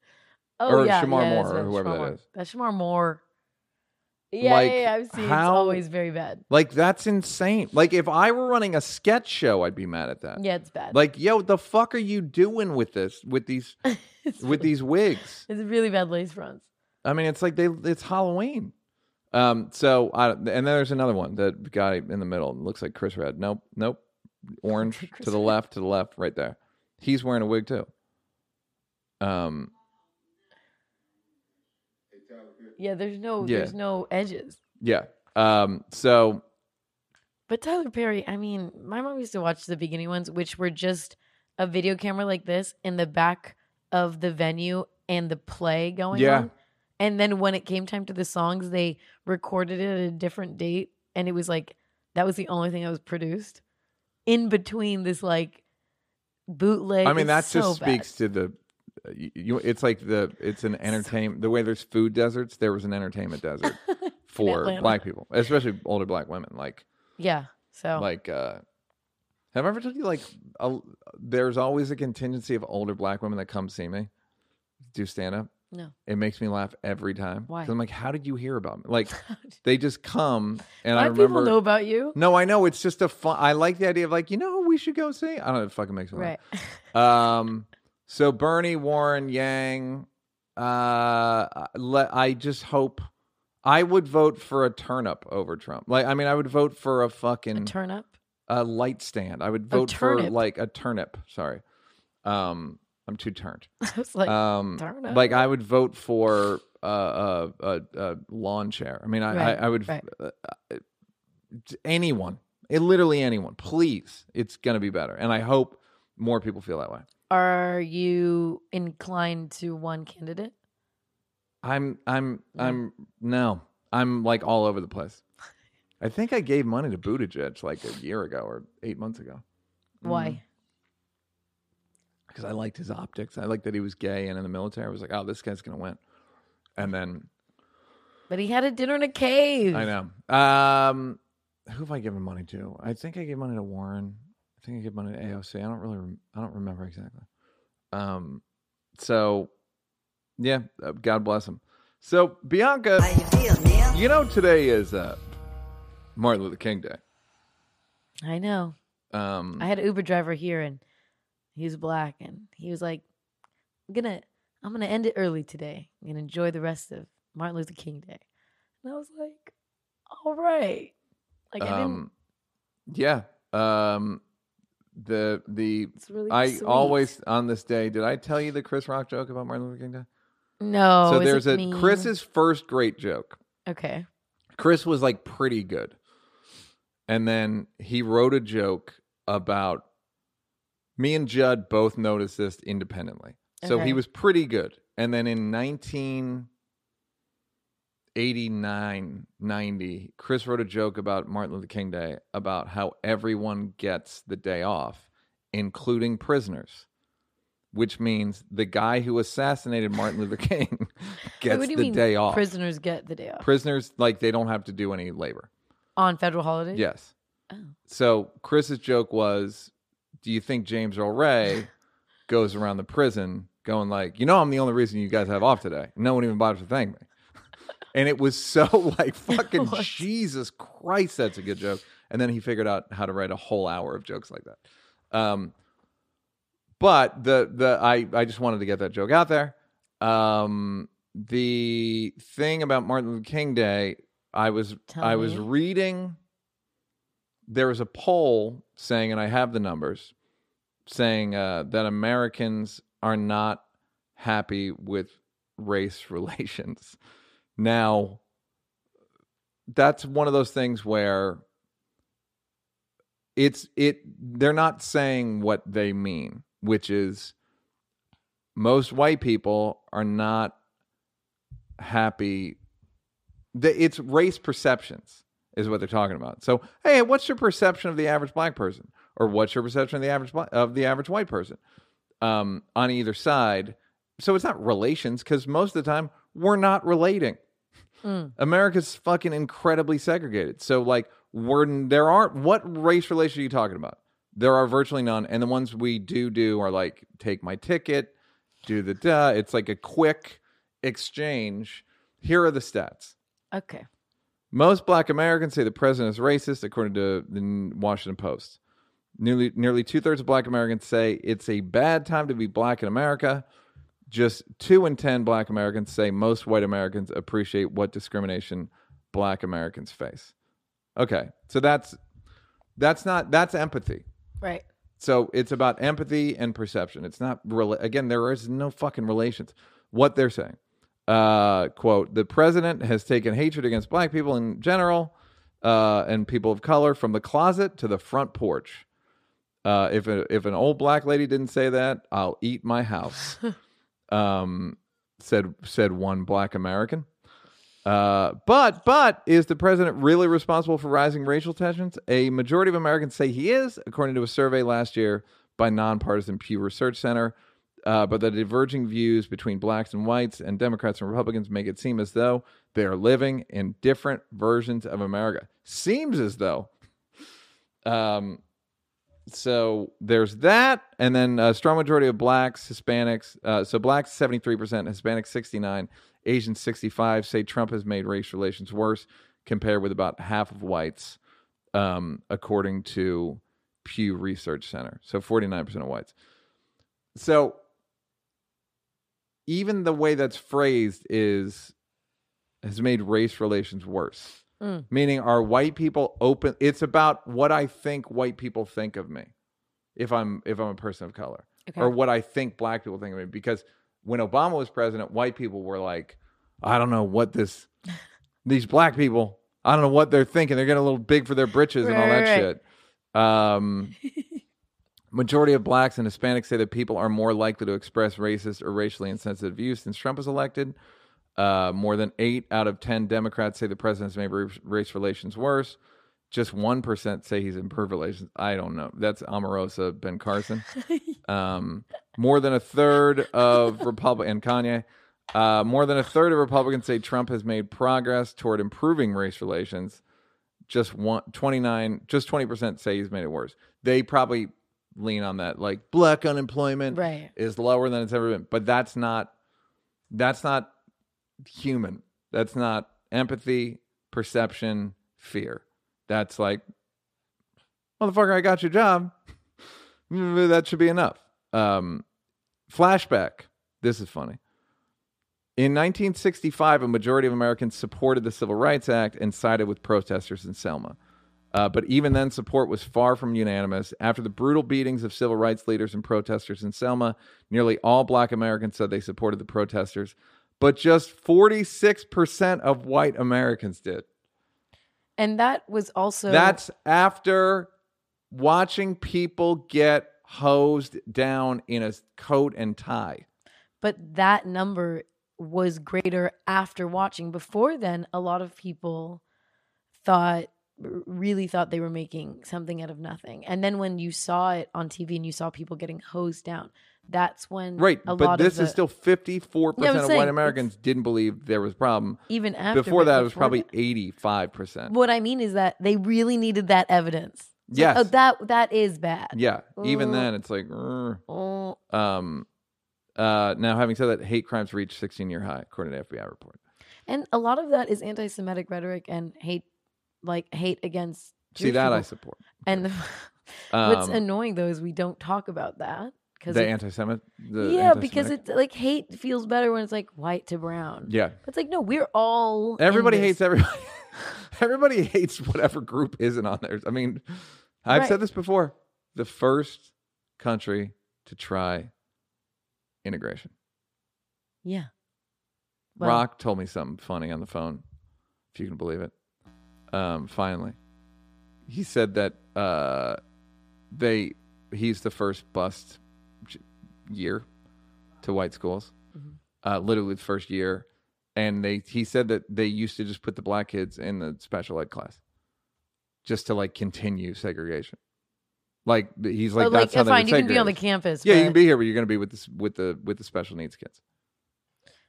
(laughs) oh or yeah, Shemar yeah, Moore, that's or right, whoever Shemar that Moore. is. That's Shemar Moore. Yeah, Like, yeah, yeah, I've seen. how- It's always very bad. Like that's insane. Like if I were running a sketch show, I'd be mad at that. Yeah, it's bad. Like, yo, the fuck are you doing with this? With these (laughs) with really, these wigs? it's really bad lace fronts. I mean, it's like they it's Halloween. Um. So, I, and then there's another one. that guy in the middle looks like Chris Redd. Nope. Nope. Orange (laughs) to the left. To the left. Right there. He's wearing a wig too. Um. Yeah, there's no, Yeah. there's no edges. Yeah. Um. So But Tyler Perry, I mean, my mom used to watch the beginning ones, which were just a video camera like this in the back of the venue and the play going Yeah. on. And then when it came time to the songs, they recorded it at a different date. And it was like, that was the only thing that was produced in between this like bootleg. I mean, that so just bad. speaks to the. You, you, it's like the it's an (laughs) entertainment. The way there's food deserts, there was an entertainment desert (laughs) for Atlanta. black people, especially older black women. Like Yeah. So like uh have I ever told you like a, there's always a contingency of older black women that come see me do stand up. no. It makes me laugh every time. Why? I'm like, how did you hear about me? Like (laughs) they just come and Why I do people remember know about you? No, I know it's just a fun I like the idea of like, you know we should go see? I don't know, it fucking makes me laugh. Right. Um, so Bernie, Warren, Yang, uh, let, I just hope I would vote for a turnip over Trump. Like, I mean, I would vote for a a fucking turn up. a light stand. I would vote for turnip. like a turnip. Sorry, um, I'm too turned. (laughs) I was like, um, turnip? like I would vote for uh, a, a, a lawn chair. I mean, I, Right, I, I would right. uh, uh, anyone, eh, literally anyone. Please, it's gonna be better, and I hope more people feel that way. Are you inclined to one candidate? I'm I'm I'm no. I'm like all over the place. I think I gave money to Buttigieg like a year ago or eight months ago. Why? Because I liked his optics. I liked that he was gay and in the military. I was like, oh, this guy's gonna win. And then But he had a dinner in a cave. I know. Um, who have I given money to? I think I gave money to Warren. I think I gave money to AOC. I don't really. Rem- I don't remember exactly. Um, so yeah, uh, God bless him. So Bianca, you know today is uh, Martin Luther King Day. I know. Um, I had an Uber driver here, and he was black, and he was like, "I'm gonna, I'm gonna end it early today and enjoy the rest of Martin Luther King Day." And I was like, "All right." Like I didn't. um, yeah. Um, the the really. I sweet. always on this day. Did I tell you the Chris Rock joke about Martin Luther King Day? no. so there's a mean? Chris's first great joke. Okay. Chris was like pretty good. And then he wrote a joke about me and Judd both noticed this independently. So he was pretty good. And then in 1989, 90, Chris wrote a joke about Martin Luther King Day about how everyone gets the day off, including prisoners. Which means the guy who assassinated Martin Luther (laughs) King gets the mean day off. Prisoners get the day off Prisoners, like, they don't have to do any labor. on federal holidays. Yes. Oh. So Chris's joke was, "Do you think James Earl Ray (laughs) goes around the prison going like, you know, I'm the only reason you guys have off today. No one even bothers to thank me." And it was so (laughs) like fucking Jesus Christ, that's a good joke. And then he figured out how to write a whole hour of jokes like that. Um, but the the I I just wanted to get that joke out there. Um, the thing about Martin Luther King Day I was Tell I was reading. There was a poll saying, and I have the numbers, saying uh, that Americans are not happy with race (laughs) relations. Now, that's one of those things where it's it. They're not saying what they mean, which is most white people are not happy it's race perceptions is what they're talking about. So, hey, what's your perception of the average black person, or what's your perception of the average of the average white person um, on either side? So it's not relations because most of the time we're not relating. Mm. America's fucking incredibly segregated. So like we're there aren't what race relations are you talking about? There are virtually none, and the ones we do do are like take my ticket, do the duh. It's like a quick exchange. Here are the stats. Okay. Most black Americans say the president is racist, according to the Washington Post. Nearly, nearly two thirds of black Americans say it's a bad time to be black in America. Just two in 10 black Americans say most white Americans appreciate what discrimination black Americans face. Okay. So that's that's not that's empathy. Right. So it's about empathy and perception. It's not rela- again. There is no fucking relations. What they're saying, uh, quote: the president has taken hatred against black people in general uh, and people of color from the closet to the front porch. Uh, if a, if an old black lady didn't say that, I'll eat my house. (laughs) um, said said one black American. Uh, but but is the president really responsible for rising racial tensions? A majority of Americans say he is, according to a survey last year by nonpartisan Pew Research Center. Uh, but the diverging views between blacks and whites and Democrats and Republicans make it seem as though they are living in different versions of America. Seems as though. Um, so there's that, and then a strong majority of blacks, Hispanics. Uh, so blacks 73%, Hispanics 69, Asians 65 say Trump has made race relations worse, compared with about half of whites, um, according to Pew Research Center. So 49% of whites. So even the way that's phrased is has made race relations worse. Mm. Meaning, are white people open? It's about what I think white people think of me, if I'm if I'm a person of color, Okay. or what I think black people think of me. Because when Obama was president, white people were like, I don't know what this (laughs) these black people, I don't know what they're thinking. They're getting a little big for their britches and all that right, shit. Um, (laughs) majority of blacks and Hispanics say that people are more likely to express racist or racially insensitive views since Trump was elected. Uh, more than eight out of 10 Democrats say the president's made race relations worse. Just 1% say he's improved relations. I don't know. That's Omarosa Ben Carson. (laughs) Um, more than a third of (laughs) Republic and Kanye. Uh, more than a third of Republicans say Trump has made progress toward improving race relations. Just one, 29, just 20% say he's made it worse. They probably lean on that. Like black unemployment Right. is lower than it's ever been. But that's not that's not human. That's not empathy, perception, fear. That's like, motherfucker, I got your job. (laughs) that should be enough. Um, flashback. This is funny. In 1965, a majority of Americans supported the Civil Rights Act and sided with protesters in Selma. Uh, but even then, support was far from unanimous. After the brutal beatings of civil rights leaders and protesters in Selma, nearly all black Americans said they supported the protesters, but just 46% of white Americans did. And that was also That's after watching people get hosed down in a coat and tie. but that number was greater after watching. Before then, a lot of people thought really thought they were making something out of nothing. And then when you saw it on TV and you saw people getting hosed down, that's when Right, but this of is still 54% of saying, white Americans didn't believe there was a problem. even after Before that, it was probably 85%. What I mean is that they really needed that evidence. Like, Yes. oh, that that is bad. Yeah, even Uh, then, it's like, "Rrr." Oh, um, uh, now having said that, hate crimes reached 16 year high according to FBI report. and a lot of that is anti-Semitic rhetoric and hate, like hate against. See Jewish that I support. And the, (laughs) what's Um, annoying though is we don't talk about that because the anti-Semit. The yeah, because it's like hate feels better when it's like white to brown. yeah, It's like no, we're all everybody hates everybody. (laughs) everybody hates whatever group isn't on there. I mean, I've Right. said this before. The first country to try integration. Yeah. Well- Rock told me something funny on the phone, if you can believe it. Um, finally, he said that uh, they he's the first bust year to white schools, Mhm. uh, literally the first year, and they he said that they used to just put the black kids in the special ed class, just to like continue segregation. Like he's like like that's how they fine, you can be on the campus. Yeah, you can be here, but you're going to be with this with the with the special needs kids.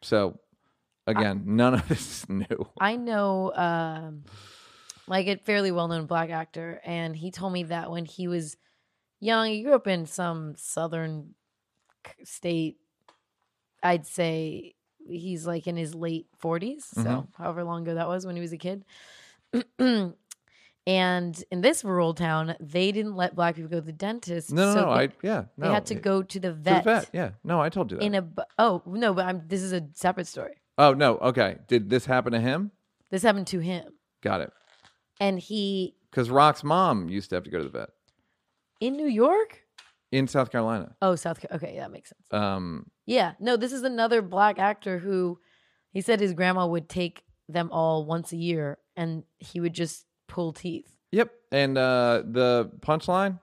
So, again, none of this is new. I know, um, like a fairly well known black actor, and he told me that when he was young, he grew up in some southern state. I'd say he's like in his late 40s, so Mhm. however long ago that was when he was a kid. (clears throat) and in this rural town, they didn't let black people go to the dentist. No, no, so no. they, I yeah, they had to go to the to the vet, vet. Yeah, no, I told you that. in a. Oh no, but I'm. This is a separate story. oh no, okay. Did this happen to him? This happened to him, Got it. and he Because Rock's mom used to have to go to the vet in New York. In South Carolina. Oh, South. Ca- Okay, that makes sense. Um, Yeah, no, this is another black actor who he said his grandma would take them all once a year, and he would just pull teeth. yep. And uh, the punchline,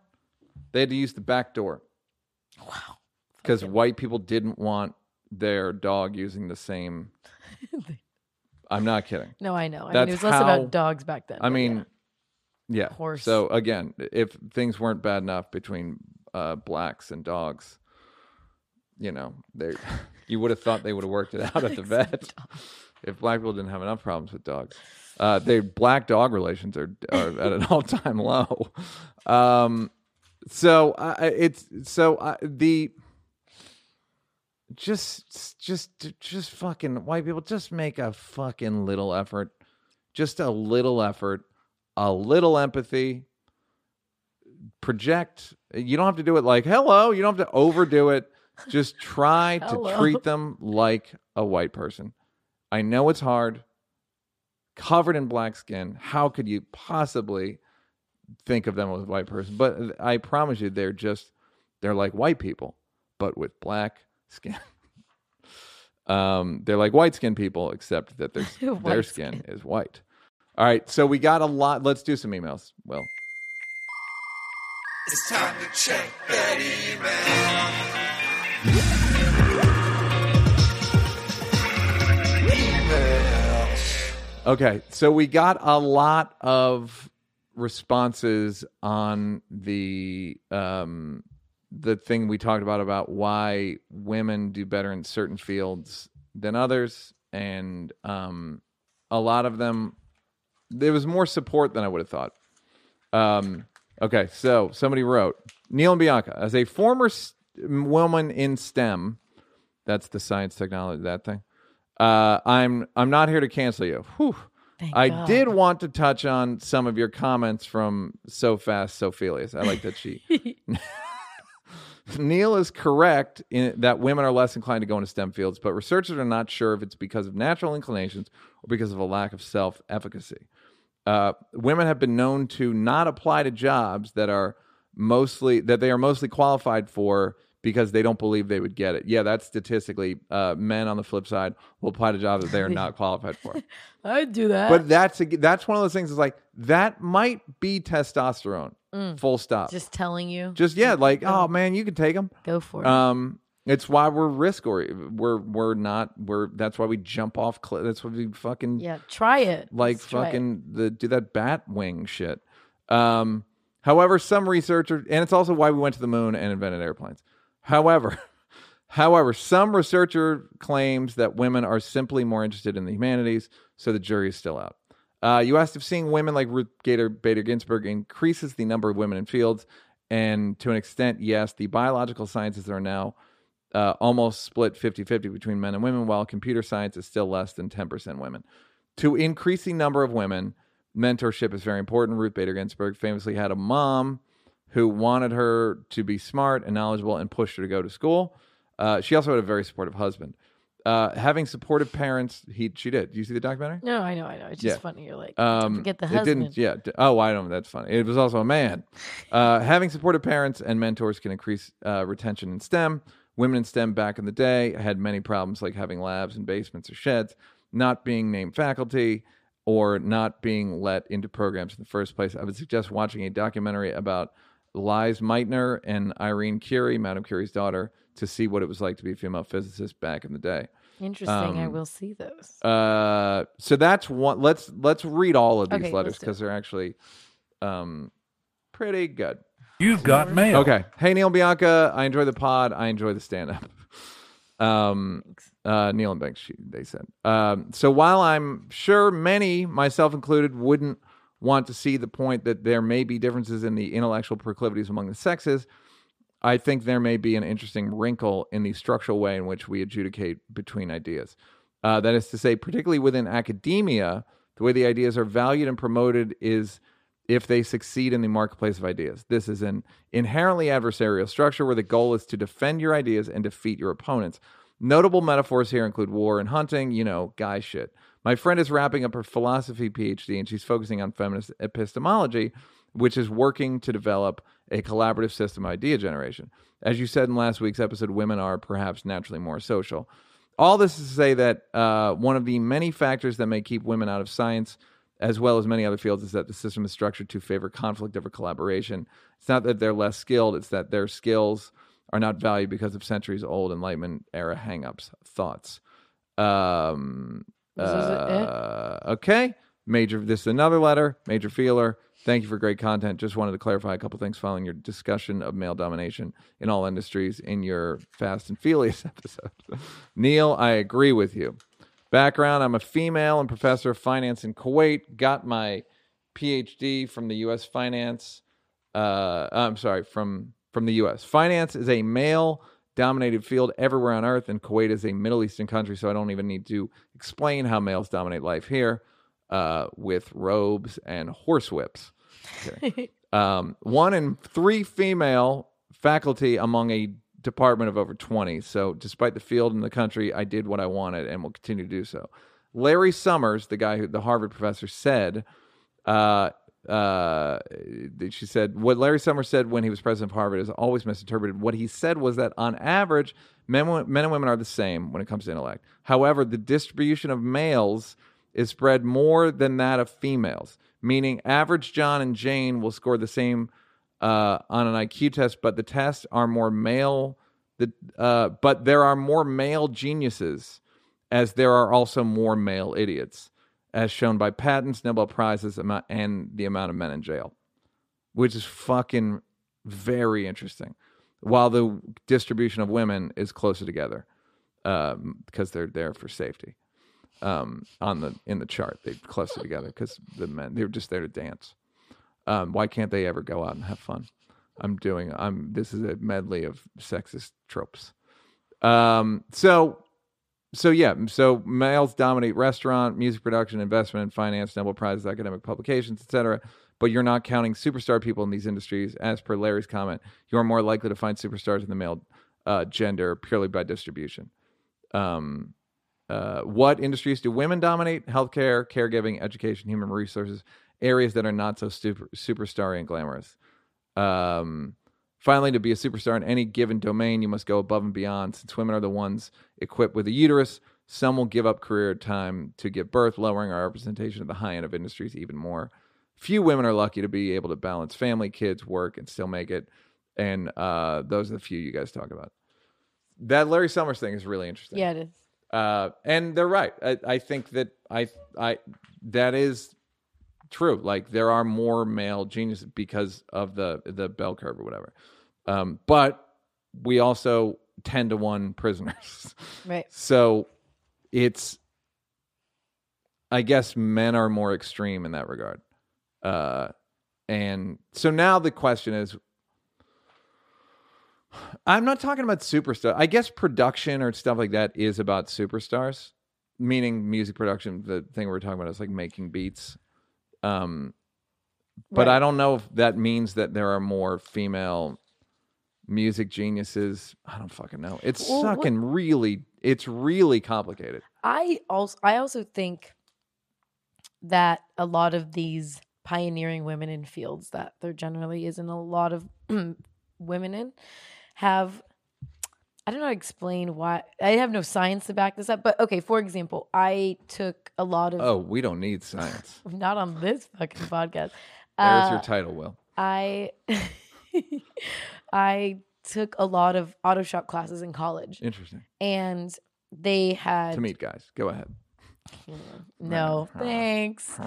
they had to use the back door Wow. because white people didn't want their dog using the same. (laughs) I'm not kidding. No, I know. I mean, That's it was less how- about dogs back then. I but mean, yeah. yeah. Horse. So again, if things weren't bad enough between uh, blacks and dogs, you know, they (laughs) you would have thought they would have worked it out at the vet. If black people didn't have enough problems with dogs, uh, their black dog relations are are at an (laughs) all time low. Um, so uh, it's so uh, the just just just fucking white people just make a fucking little effort just a little effort a little empathy project you don't have to do it like hello you don't have to overdo it. Just (laughs) try to Hello. treat them like a white person. I know it's hard. Covered in black skin how could you possibly think of them as a white person? But i promise you they're just they're like white people but with black (laughs) skin. Um they're like white skin people except that their (laughs) their skin is white. All right so we got a lot let's do some emails. Well It's time to check that email. Okay, so we got a lot of responses on the um the thing we talked about about why women do better in certain fields than others and um a lot of them there was more support than I would have thought. Um okay, so somebody wrote Neil and Bianca as a former woman in STEM that's the science technology that thing. Uh, I'm I'm not here to cancel you. Whew. Thank I God. did want to touch on some of your comments from So Fast so Sophelius. I like that she. (laughs) Neil is correct in that women are less inclined to go into STEM fields, but researchers are not sure if it's because of natural inclinations or because of a lack of self efficacy. Uh, women have been known to not apply to jobs that are mostly that they are mostly qualified for because they don't believe they would get it. Yeah, that's statistically. Uh, men on the flip side will apply to jobs that they are not qualified for. (laughs) I'd do that. But that's a, that's one of those things. Is like that might be testosterone. Full stop. Just, just telling you, Just yeah, like oh man, you can take them. go for it. Um, it's why we're risk or we're we're not we're that's why we jump off. Cl- that's why we fucking yeah, try it. like Let's try it. fucking the do that bat wing shit. Um, however, some researchers, and it's also why we went to the moon and invented airplanes. However, (laughs) however, some researcher claims that women are simply more interested in the humanities, so the jury is still out. Uh, you asked if seeing women like Ruth Gator Bader Ginsburg increases the number of women in fields, and to an extent, yes. The biological sciences are now uh, almost split 50 50 between men and women, while computer science is still less than 10% women. To increase the number of women, mentorship is very important. Ruth Bader Ginsburg famously had a mom who wanted her to be smart and knowledgeable and pushed her to go to school. Uh, she also had a very supportive husband. uh, having supportive parents. He she did. Do you see the documentary? No, I know, I know. It's just Yeah. funny. You're like, Um, forget the it husband. didn't. Yeah. Oh, I don't. That's funny. It was also a man. (laughs) Uh, having supportive parents and mentors can increase uh, retention in STEM. Women in STEM back in the day had many problems, like having labs in basements or sheds, not being named faculty, or not being let into programs in the first place. I would suggest watching a documentary about Liz Meitner and Irene Curie, Madame Curie's daughter, to see what it was like to be a female physicist back in the day. Interesting. I um, will see those. Uh, so that's one. Let's let's read all of these Okay, letters because they're actually um pretty good. You've got mail. Okay. Hey Neil Bianca, I enjoy the pod. I enjoy the stand up. (laughs) Um, uh, Neil and Banks, they said. Um, so while I'm sure many, myself included, wouldn't want to see the point that there may be differences in the intellectual proclivities among the sexes, I think there may be an interesting wrinkle in the structural way in which we adjudicate between ideas. Uh, that is to say, particularly within academia, the way the ideas are valued and promoted is if they succeed in the marketplace of ideas. This is an inherently adversarial structure where the goal is to defend your ideas and defeat your opponents. Notable metaphors here include war and hunting, you know, guy shit. My friend is wrapping up her philosophy PhD and she's focusing on feminist epistemology, which is working to develop a collaborative system of idea generation. As you said in last week's episode, women are perhaps naturally more social. All this is to say that uh, one of the many factors that may keep women out of science, as well as many other fields, is that the system is structured to favor conflict over collaboration. It's not that they're less skilled, it's that their skills are not valued because of centuries old Enlightenment era hangups, thoughts. Um, This is it? uh, okay. Major, this is another letter. Major Feeler. Thank you for great content. Just wanted to clarify a couple things following your discussion of male domination in all industries in your Fast and Furious (laughs) episode. Neil, I agree with you. Background I'm a female and professor of finance in Kuwait. Got my PhD from the U.S. Finance. Uh, I'm sorry, from from the U.S. Finance is a male dominated field everywhere on earth, and Kuwait is a Middle Eastern country, so I don't even need to explain how males dominate life here uh, with robes and horsewhips. Okay. (laughs) um, one in three female faculty among a department of over 20. So, despite the field and the country, I did what I wanted and will continue to do so. Larry Summers, the guy who the Harvard professor said, uh, uh, she said, what Larry Summers said when he was president of Harvard is always misinterpreted. What he said was that on average, men, men and women are the same when it comes to intellect. However, the distribution of males is spread more than that of females, meaning average John and Jane will score the same uh, on an IQ test, but the tests are more male. The, uh, but there are more male geniuses, as there are also more male idiots, as shown by patents, Nobel prizes, and the amount of men in jail, which is fucking very interesting. While the distribution of women is closer together, um, because they're there for safety um, on the in the chart. They closer together because the men they're just there to dance. Um, why can't they ever go out and have fun? I'm doing. I'm. This is a medley of sexist tropes. Um. So. So yeah. So males dominate restaurant, music production, investment, finance, Nobel prizes, academic publications, etc. But you're not counting superstar people in these industries. As per Larry's comment, you are more likely to find superstars in the male uh, gender purely by distribution. Um, uh, what industries do women dominate? Healthcare, caregiving, education, human resources, areas that are not so super, superstar and glamorous. Um, finally, to be a superstar in any given domain, you must go above and beyond. Since women are the ones equipped with a uterus, some will give up career time to give birth, lowering our representation at the high end of industries even more. Few women are lucky to be able to balance family, kids, work, and still make it. And uh, those are the few you guys talk about. That Larry Summers thing is really interesting. yeah, it is. Uh, and they're right. I, I think that I I that is true. Like there are more male geniuses because of the the bell curve or whatever. Um, but we also ten to one prisoners. Right. (laughs) so it's I guess men are more extreme in that regard. Uh, and so now the question is I'm not talking about superstar. I guess production or stuff like that is about superstars, meaning music production. The thing we we're talking about is like making beats. Um, but Right. I don't know if that means that there are more female music geniuses. I don't fucking know. It's Well, what- fucking really it's really complicated. I also I also think that a lot of these pioneering women in fields that there generally isn't a lot of (clears throat) women in have I don't know how to explain why I have no science to back this up, but okay, for example, I took a lot of Oh, we don't need science. (laughs) not on this fucking podcast. There's Uh, your title, Will. I (laughs) I took a lot of auto shop classes in college Interesting. and they had To meet guys. Go ahead. (laughs) no thanks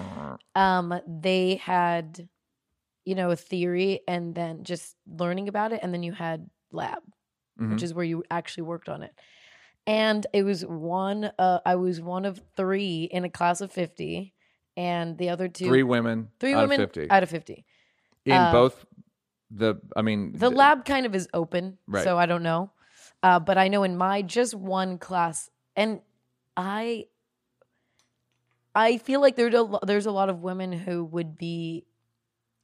um they had you know a theory and then just learning about it and then you had lab Mhm. which is where you actually worked on it and it was one uh i was one of three in a class of 50 and the other two Three women. three out women of 50. out of 50 in uh, both the I mean the th- lab kind of is open Right. so i don't know uh, but i know in my just one class and i i feel like there's a, there's a lot of women who would be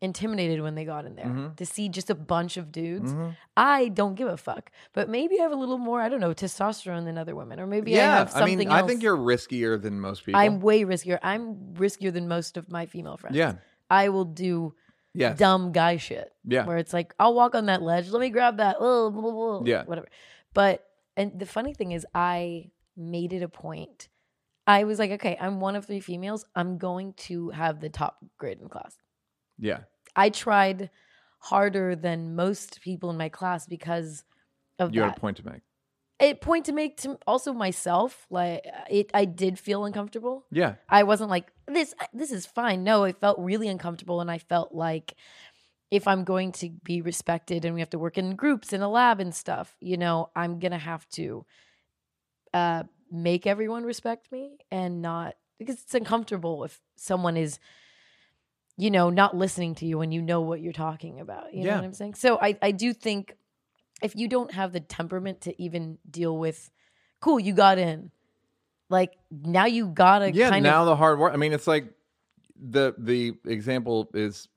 intimidated when they got in there Mhm. to see just a bunch of dudes Mhm. i don't give a fuck but maybe i have a little more i don't know testosterone than other women or maybe i have something mean, else I think you're riskier than most people. i'm way riskier i'm riskier than most of my female friends yeah, i will do yes, dumb guy shit yeah, where it's like I'll walk on that ledge. Let me grab that. Oh, blah, blah, blah, Yeah. whatever. But and the funny thing is, I made it a point. I was like, okay, I'm one of three females. I'm going to have the top grade in class. Yeah. I tried harder than most people in my class because of You that. had a point to make. a point to make to also myself. Like it, I did feel uncomfortable. Yeah, I wasn't like this. This is fine. No, it felt really uncomfortable, and I felt like if I'm going to be respected and we have to work in groups in a lab and stuff, you know, I'm gonna have to uh, make everyone respect me and not because it's uncomfortable if someone is, you know, not listening to you when you know what you're talking about. You know what I'm saying? So I I do think if you don't have the temperament to even deal with, cool, you got in. Like now you gotta yeah. kind Now of the hard work. I mean, it's like the the example is.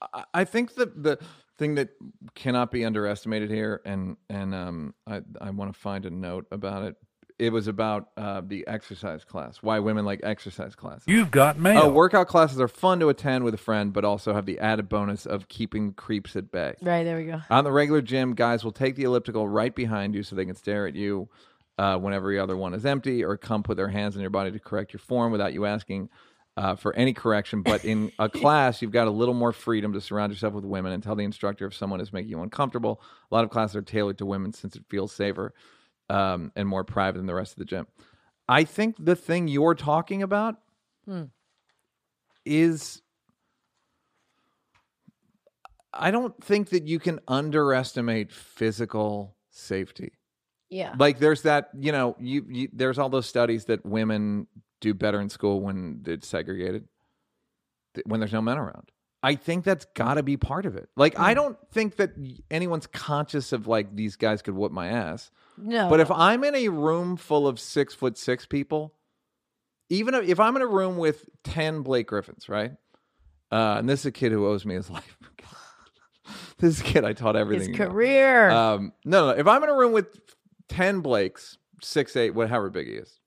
I, I think the the thing that cannot be underestimated here, and and um, I I want to find a note about it. It was about uh, the exercise class. Why women like exercise classes. You've got mail. Oh, workout classes are fun to attend with a friend, but also have the added bonus of keeping creeps at bay. Right, there we go. On the regular gym, guys will take the elliptical right behind you so they can stare at you uh, when every other one is empty, or come put their hands on your body to correct your form without you asking uh, for any correction. But in a (laughs) class, you've got a little more freedom to surround yourself with women and tell the instructor if someone is making you uncomfortable. A lot of classes are tailored to women since it feels safer um, and more private than the rest of the gym. I think the thing you're talking about Hmm. is I don't think that you can underestimate physical safety. Yeah. Like there's that, you know, you, you there's all those studies that women do better in school when it's segregated, when there's no men around. I think that's got to be part of it. Like I don't think that anyone's conscious of like these guys could whoop my ass. No. But if I'm in a room full of six foot six people, even if- I'm in a room with 10 Blake Griffins, right? Uh, and this is a kid who owes me his life. (laughs) this is a kid I taught everything. his career. Um, no, no. If I'm in a room with 10 Blakes, six, eight, whatever big he is,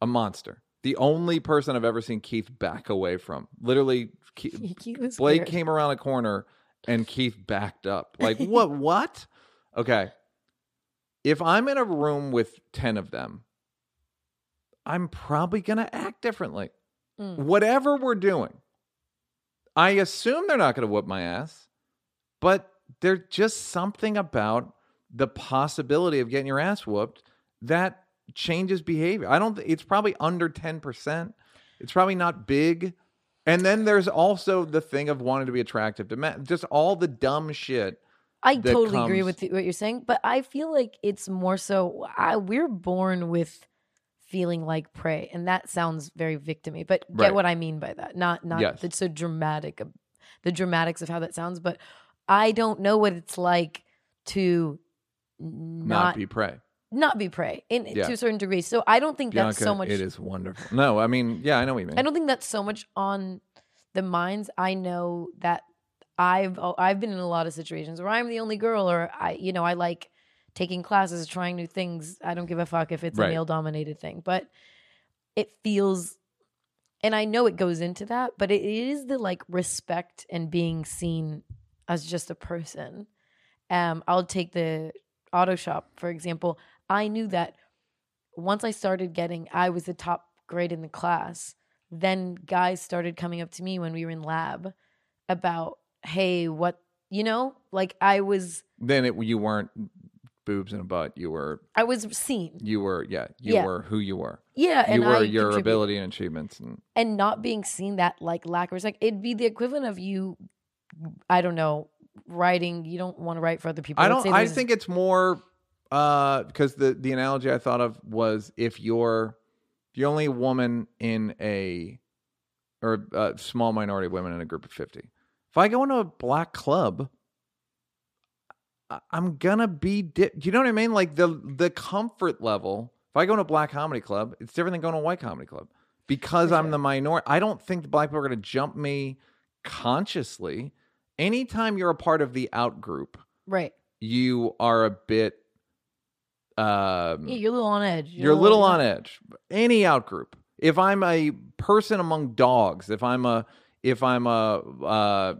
a monster. The only person I've ever seen Keith back away from. Literally, Keith, (laughs) Blake weird. came around a corner and Keith backed up. (laughs) Like, what? what? Okay. If I'm in a room with 10 of them, I'm probably going to act differently. Mm. Whatever we're doing, I assume they're not going to whoop my ass, but there's just something about the possibility of getting your ass whooped that changes behavior. I don't, it's probably under 10%. It's probably not big. And then there's also the thing of wanting to be attractive to men. Just all the dumb shit. I totally agree with th- what you're saying, but I feel like it's more so I, we're born with feeling like prey, and that sounds very victimy. But get Right. what I mean by that? Not not Yes. the so dramatic, the dramatics of how that sounds. But I don't know what it's like to Not, not be prey. Not be prey in Yeah. to a certain degree. So I don't think Bianca, that's so much. it is wonderful. No, I mean, yeah, I know what you mean. I don't think that's so much on the minds. I know that I've oh, I've been in a lot of situations where I'm the only girl, or I you know I like taking classes, trying new things. I don't give a fuck if it's Right. a male dominated thing, but it feels and I know it goes into that, but it is the like respect and being seen as just a person. Um, I'll take the auto shop, for example. I knew that once I started getting, I was the top grade in the class. Then guys started coming up to me when we were in lab about, hey, what, you know, like I was, Then it, you weren't boobs and a butt. You were I was seen. you were yeah you Yeah. were who you were. Yeah, You and were I your ability and achievements and and not being seen that like lack of respect. It'd be the equivalent of you, I don't know, writing. You don't want to write for other people. I don't. I think it's more uh because the the analogy I thought of was if you're the only woman in a or a small minority of women in a group of fifty. If I go into a black club, I'm gonna be. Di- you know what I mean? Like the the comfort level. If I go into a black comedy club, it's different than going to a white comedy club because I'm the minority. I don't think the black people are to jump me consciously. Anytime you're a part of the out group, right. you are a bit um Yeah, you're a little on edge. you're a little on edge. any out group. If i'm a person among dogs if i'm a if i'm a uh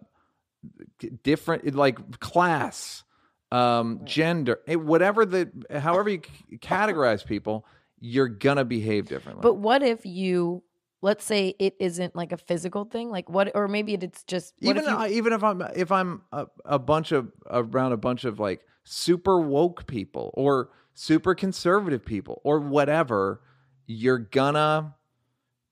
different like class um gender eh, whatever the however you categorize people you're gonna behave differently. But what if you, let's say it isn't like a physical thing, like what, or maybe it's just even if you, I- even if I'm if I'm a, a bunch of around a bunch of like super woke people or super conservative people or whatever, you're gonna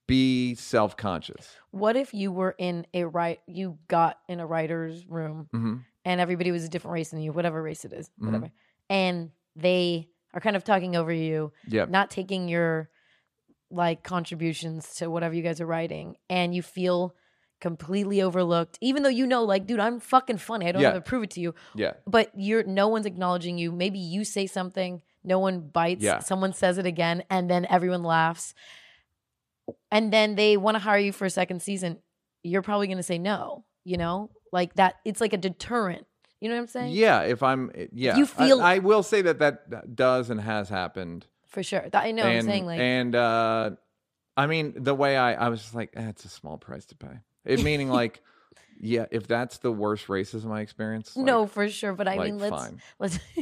be self conscious. what if you were in a right, you got in a writer's room hmm and everybody was a different race than you, whatever race it is, Mhm. whatever, and they are kind of talking over you, Yeah, not taking your like contributions to whatever you guys are writing, and you feel completely overlooked, even though you know, like, dude, I'm fucking funny. I don't Yeah. have to prove it to you, yeah, but you're no one's acknowledging you. Maybe you say something, no one bites, Yeah. someone says it again, and then everyone laughs. And then they want to hire you for a second season. You're probably going to say no, you know? Like that it's like a deterrent. You know what I'm saying? yeah. If I'm yeah, You I- feel- I, will say that that does and has happened. For sure. That, I know and, I'm saying like and uh, I mean the way I I was just like, eh, it's a small price to pay. It (laughs) meaning like, yeah, if that's the worst racism I experience, like, no, for sure, but I like, mean let's fine. let's (laughs)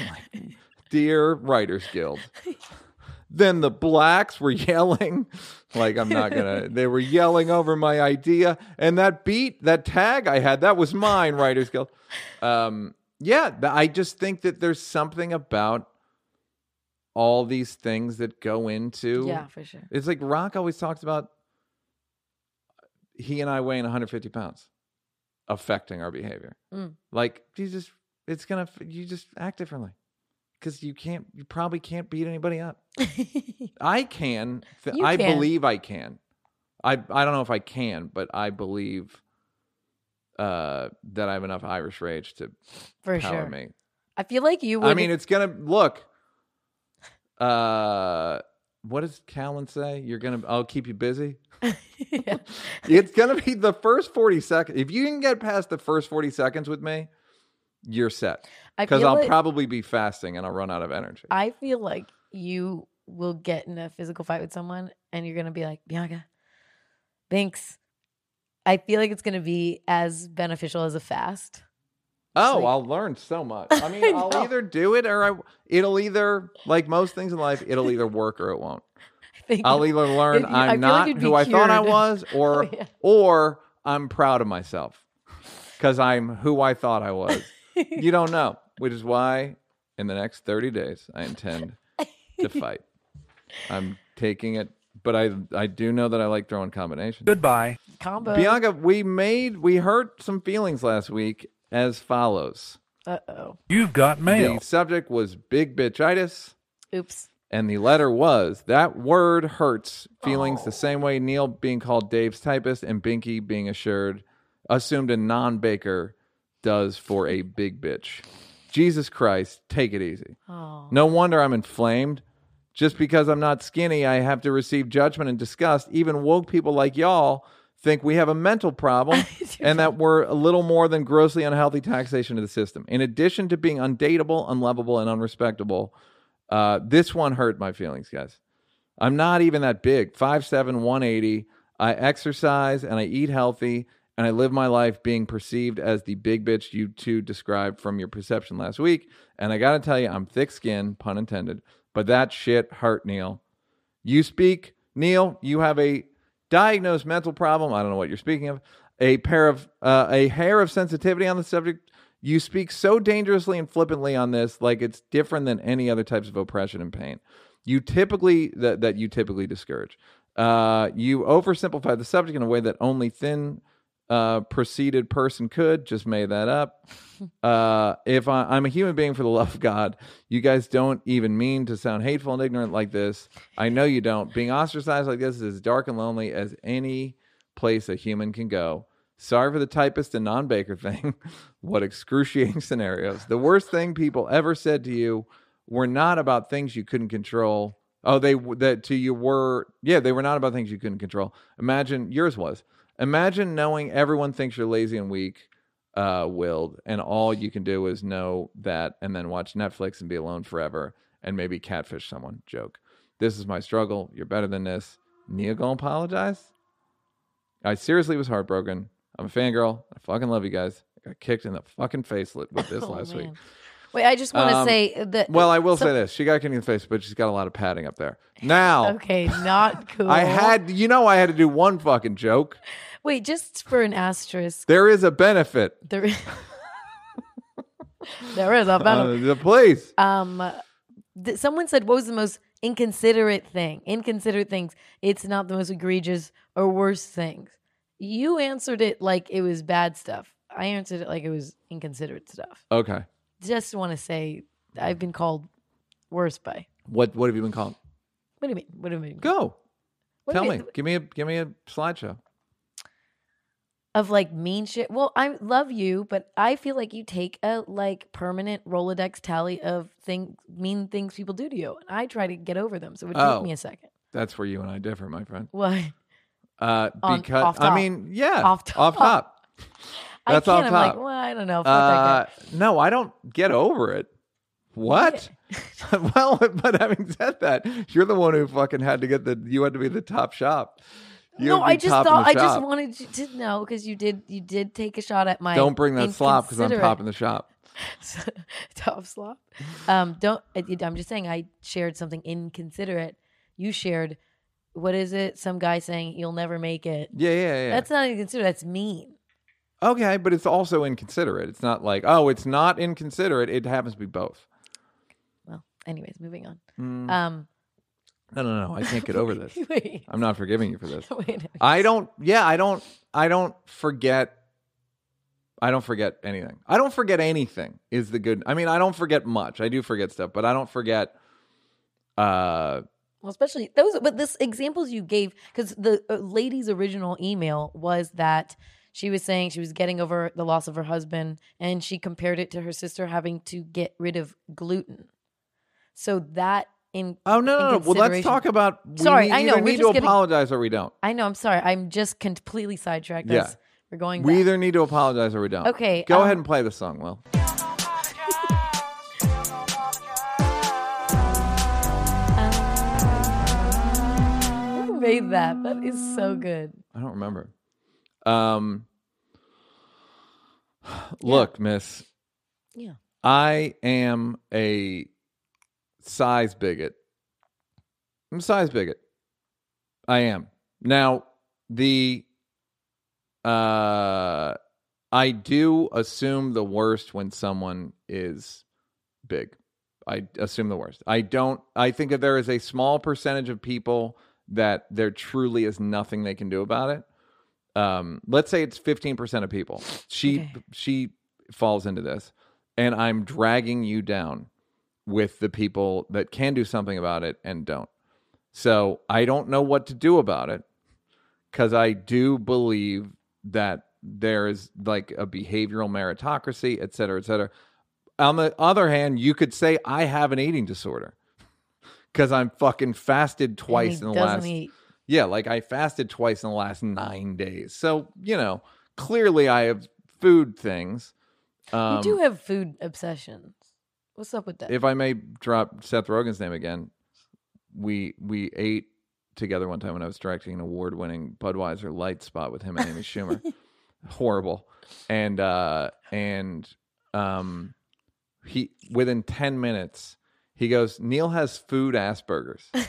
Like, (laughs) Dear Writers Guild. (laughs) then the blacks were yelling, like I'm not gonna. (laughs) They were yelling over my idea, and that beat, that tag I had, that was mine. Writers Guild. Um, yeah, I just think that there's something about all these things that go into. Yeah, for sure. It's like Rock always talks about. He and I weighing 150 pounds, affecting our behavior. Mm. Like you just, it's gonna, you just act differently, because you can't, you probably can't beat anybody up. (laughs) I can. Th- I can. believe I can. I I don't know if I can, but I believe uh, that I have enough Irish rage to for power sure. me. I feel like you would I mean, it's gonna look. Uh, what does Callan say? You're gonna. I'll keep you busy. Yeah. (laughs) It's gonna be the first forty seconds. If you can get past the first forty seconds with me, you're set. Because I'll like- probably be fasting and I'll run out of energy. I feel like you will get in a physical fight with someone and you're going to be like, Bianca, thanks. I feel like it's going to be as beneficial as a fast. Oh, like- I'll learn so much. (laughs) I mean, I I'll either do it or I. It'll either like most things in life, it'll either work or it won't. (laughs) I'll either learn you- I'm like not be who I thought I (laughs) was, oh, or Oh, yeah. or I'm proud of myself because I'm who I thought I was. You don't know, which is why in the next 30 days I intend to (laughs) fight. I'm taking it, but I I do know that I like throwing combinations. Goodbye. combo. Bianca, we made we hurt some feelings last week as follows. Uh oh. You've got mail. The subject was big bitchitis. Oops. And the letter was that word hurts feelings the same way Neil being called Dave's typist and Binky being assured assumed a non baker does for a big bitch. Jesus Christ, take it easy. Oh. No wonder I'm inflamed. Just because I'm not skinny, I have to receive judgment and disgust. Even woke people like y'all think we have a mental problem (laughs) and that we're a little more than grossly unhealthy taxation of the system. In addition to being undateable, unlovable, and unrespectable, uh, this one hurt my feelings, guys. I'm not even that big. 5'7, 180. I exercise and I eat healthy and I live my life being perceived as the big bitch you two described from your perception last week. And I got to tell you, I'm thick skinned, pun intended, but that shit hurt, Neil. You speak, Neil, you have a diagnosed mental problem. I don't know what you're speaking of. A pair of, uh, a hair of sensitivity on the subject. You speak so dangerously and flippantly on this, like it's different than any other types of oppression and pain. You typically that that you typically discourage. Uh, you oversimplify the subject in a way that only thin uh, preceded person could. Just made that up. (laughs) Uh, if I, I'm a human being for the love of God, you guys don't even mean to sound hateful and ignorant like this. I know you don't. Being ostracized like this is as dark and lonely as any place a human can go. Sorry for the typist and non baker thing. (laughs) what excruciating (laughs) scenarios. The worst thing people ever said to you were not about things you couldn't control. Oh, they that to you were yeah, they were not about things you couldn't control. Imagine yours was. Imagine knowing everyone thinks you're lazy and weak, uh, willed, and all you can do is know that and then watch Netflix and be alone forever and maybe catfish someone. Joke. This is my struggle. You're better than this. Nia gonna apologize? I seriously was heartbroken. I'm a fangirl. I fucking love you guys. I got kicked in the fucking face with this (laughs) Oh, last week. Wait, I just want to Um, say that. Well, I will so- say this: she got kicked in the face, but she's got a lot of padding up there. Now, Okay, not (laughs) cool. I had, you know, I had to do one fucking joke. Wait, just for an asterisk, There is a benefit. there, (laughs) there is a Uh, benefit. the police. Um, th- someone said, "What was the most inconsiderate thing?" Inconsiderate things. It's not the most egregious or worst things. You answered it like it was bad stuff. I answered it like it was inconsiderate stuff. Okay. Just want to say, I've been called worse by. What What have you been called? What do you mean? What do you mean? Go. What do Tell you me. mean? Give me a Give me a slideshow. of like mean shit. Well, I love you, but I feel like you take a like permanent Rolodex tally of thing mean things people do to you, and I try to get over them. So it would Oh. take me a second. That's where you and I differ, my friend. Why? Uh, On- because off I top. mean, yeah, Off Off top. (laughs) That's I can't. I'm like, top. well, I don't know. Uh, that no, I don't get over it. What? (laughs) well, but having said that, you're the one who fucking had to get the. You had to be the top shop. You No, had to be I just thought I just wanted you to know because you did you did take a shot at my. Don't bring that slop because I'm top in the shop. (laughs) top slop. Um, don't. I- I'm just saying. I shared something inconsiderate. You shared. What is it? Some guy saying you'll never make it. Yeah, yeah, yeah. That's not inconsiderate. That's mean. Okay, but it's also inconsiderate. It's not like oh, it's not inconsiderate. It happens to be both. Well, anyways, moving on. Mm. Um, No, no, no. I can't get over (laughs) this. wait, I'm not forgiving you for this. (laughs) wait. I don't. Yeah, I don't. I don't forget. I don't forget anything. I don't forget anything. Is the good? I mean, I don't forget much. I do forget stuff, but I don't forget. Uh, Well, especially those, but this examples you gave because the uh, lady's original email was that she was saying she was getting over the loss of her husband, and she compared it to her sister having to get rid of gluten. So that in oh no, no, no. Well, let's talk about. we Sorry, need- I know, Either we're need to getting- apologize or we don't. I know. I'm sorry. I'm just completely sidetracked. Yeah. We're going. We either need to apologize or we don't. Okay, Go um, ahead and play the song, Will. Who made that? That is so good. I don't remember. Um. (sighs) Look, Miss. Yeah. I am a size bigot. I'm a size bigot. I am. Now, the uh I do assume the worst when someone is big. I assume the worst. I don't I think that there is a small percentage of people that there truly is nothing they can do about it. Um let's say it's 15% of people. She Okay. she falls into this and I'm dragging you down with the people that can do something about it and don't. So I don't know what to do about it because I do believe that there is like a behavioral meritocracy, et cetera, et cetera. On the other hand, you could say I have an eating disorder because I'm fucking fasted twice in the last. eat. Yeah, like I fasted twice in the last nine days. So, you know, clearly I have food things. Um, you do have food obsessions. What's up with that? if I may drop Seth Rogen's name again, we we ate together one time when I was directing an award winning Budweiser light spot with him and Amy Schumer. (laughs) Horrible. And uh and um he within 10 minutes he goes, Neil has food Asperger's. (laughs)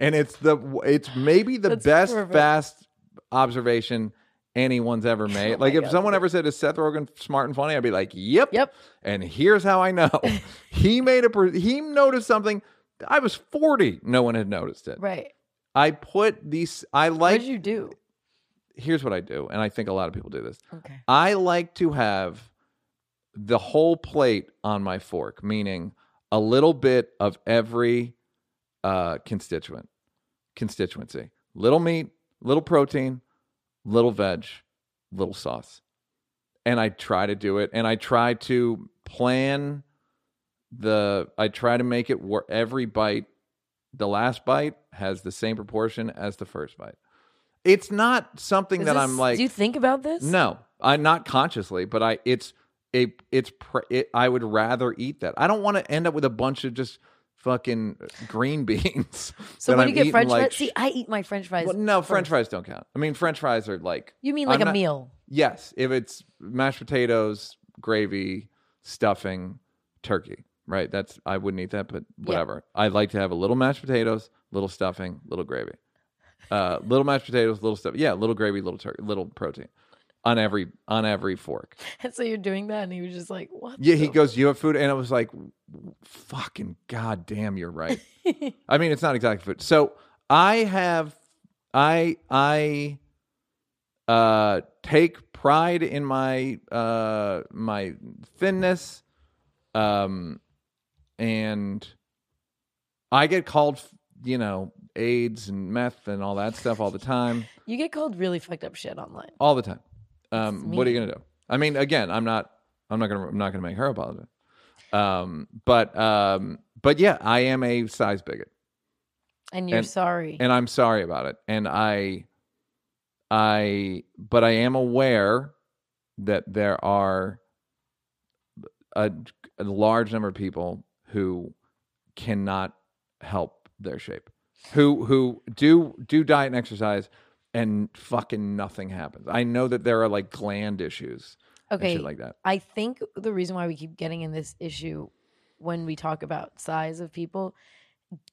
and it's the it's maybe the That's best perfect. fast observation anyone's ever (laughs) oh made. Oh like if God. someone ever said is Seth Rogen smart and funny, I'd be like, "Yep." Yep. And here's how I know. (laughs) he made a per- he noticed something. I was 40, no one had noticed it. right. I put these I like. What did you do? here's what I do and I think a lot of people do this. Okay. I like to have the whole plate on my fork, meaning a little bit of every uh, constituent, constituency. Little meat, little protein, little veg, little sauce. And I try to do it and I try to plan the I try to make it where every bite the last bite has the same proportion as the first bite. It's not something Is that this- I'm like Do you think about this? no, I not consciously, but I it's a it's it, I would rather eat that. I don't want to end up with a bunch of just fucking green (laughs) beans. So when I'm you get eating French like fries, see, I eat my French fries. Well, no, French fries don't count. I mean, French fries are like You mean like I'm a not- meal? yes, if it's mashed potatoes, gravy, stuffing, turkey. Right, that's I wouldn't eat that, but whatever. I'd like to have a little mashed potatoes, little stuffing, little gravy, uh, little mashed potatoes, little stuff. Yeah, little gravy, little turkey, little protein on every on every fork. And (laughs) so you're doing that, and he was just like, "What?" Yeah, he goes, "You have food," and I was like, "Fucking goddamn, you're right." (laughs) I mean, it's not exactly food. So I have, I I uh take pride in my uh my thinness, um, and I get called, you know, AIDS and meth and all that stuff all the time (laughs) You get called really fucked up shit online. all the time. Um, what are you gonna do? I mean, again, I'm not, I'm not gonna, I'm not gonna make her apologize. Um, but, um, but yeah, I am a size bigot, And you're And- sorry. and I'm sorry about it. And I, I, but I am aware that there are a, a large number of people who cannot help their shape, who who do do diet and exercise, and fucking nothing happens. I know that there are like gland issues and okay. shit like that. I think the reason why we keep getting in this issue when we talk about size of people,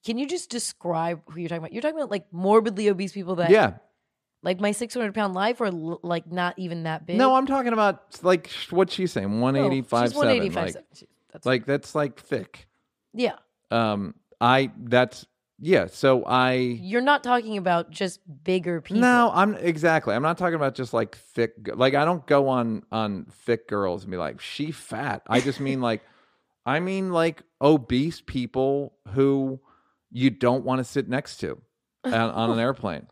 can you just describe who you're talking about? You're talking about like morbidly obese people that, Yeah, like my 600 pound life, or l- like not even that big. no, I'm talking about like what she's saying, No, one eighty five she's 185. seven, like seven. She- That's like that's like thick. yeah. Um, I that's yeah. So I You're not talking about just bigger people. No, I'm exactly. I'm not talking about just like thick. Like I don't go on on thick girls and be like she fat. I just mean like, (laughs) I mean like obese people who you don't want to sit next to on, on an (laughs) airplane.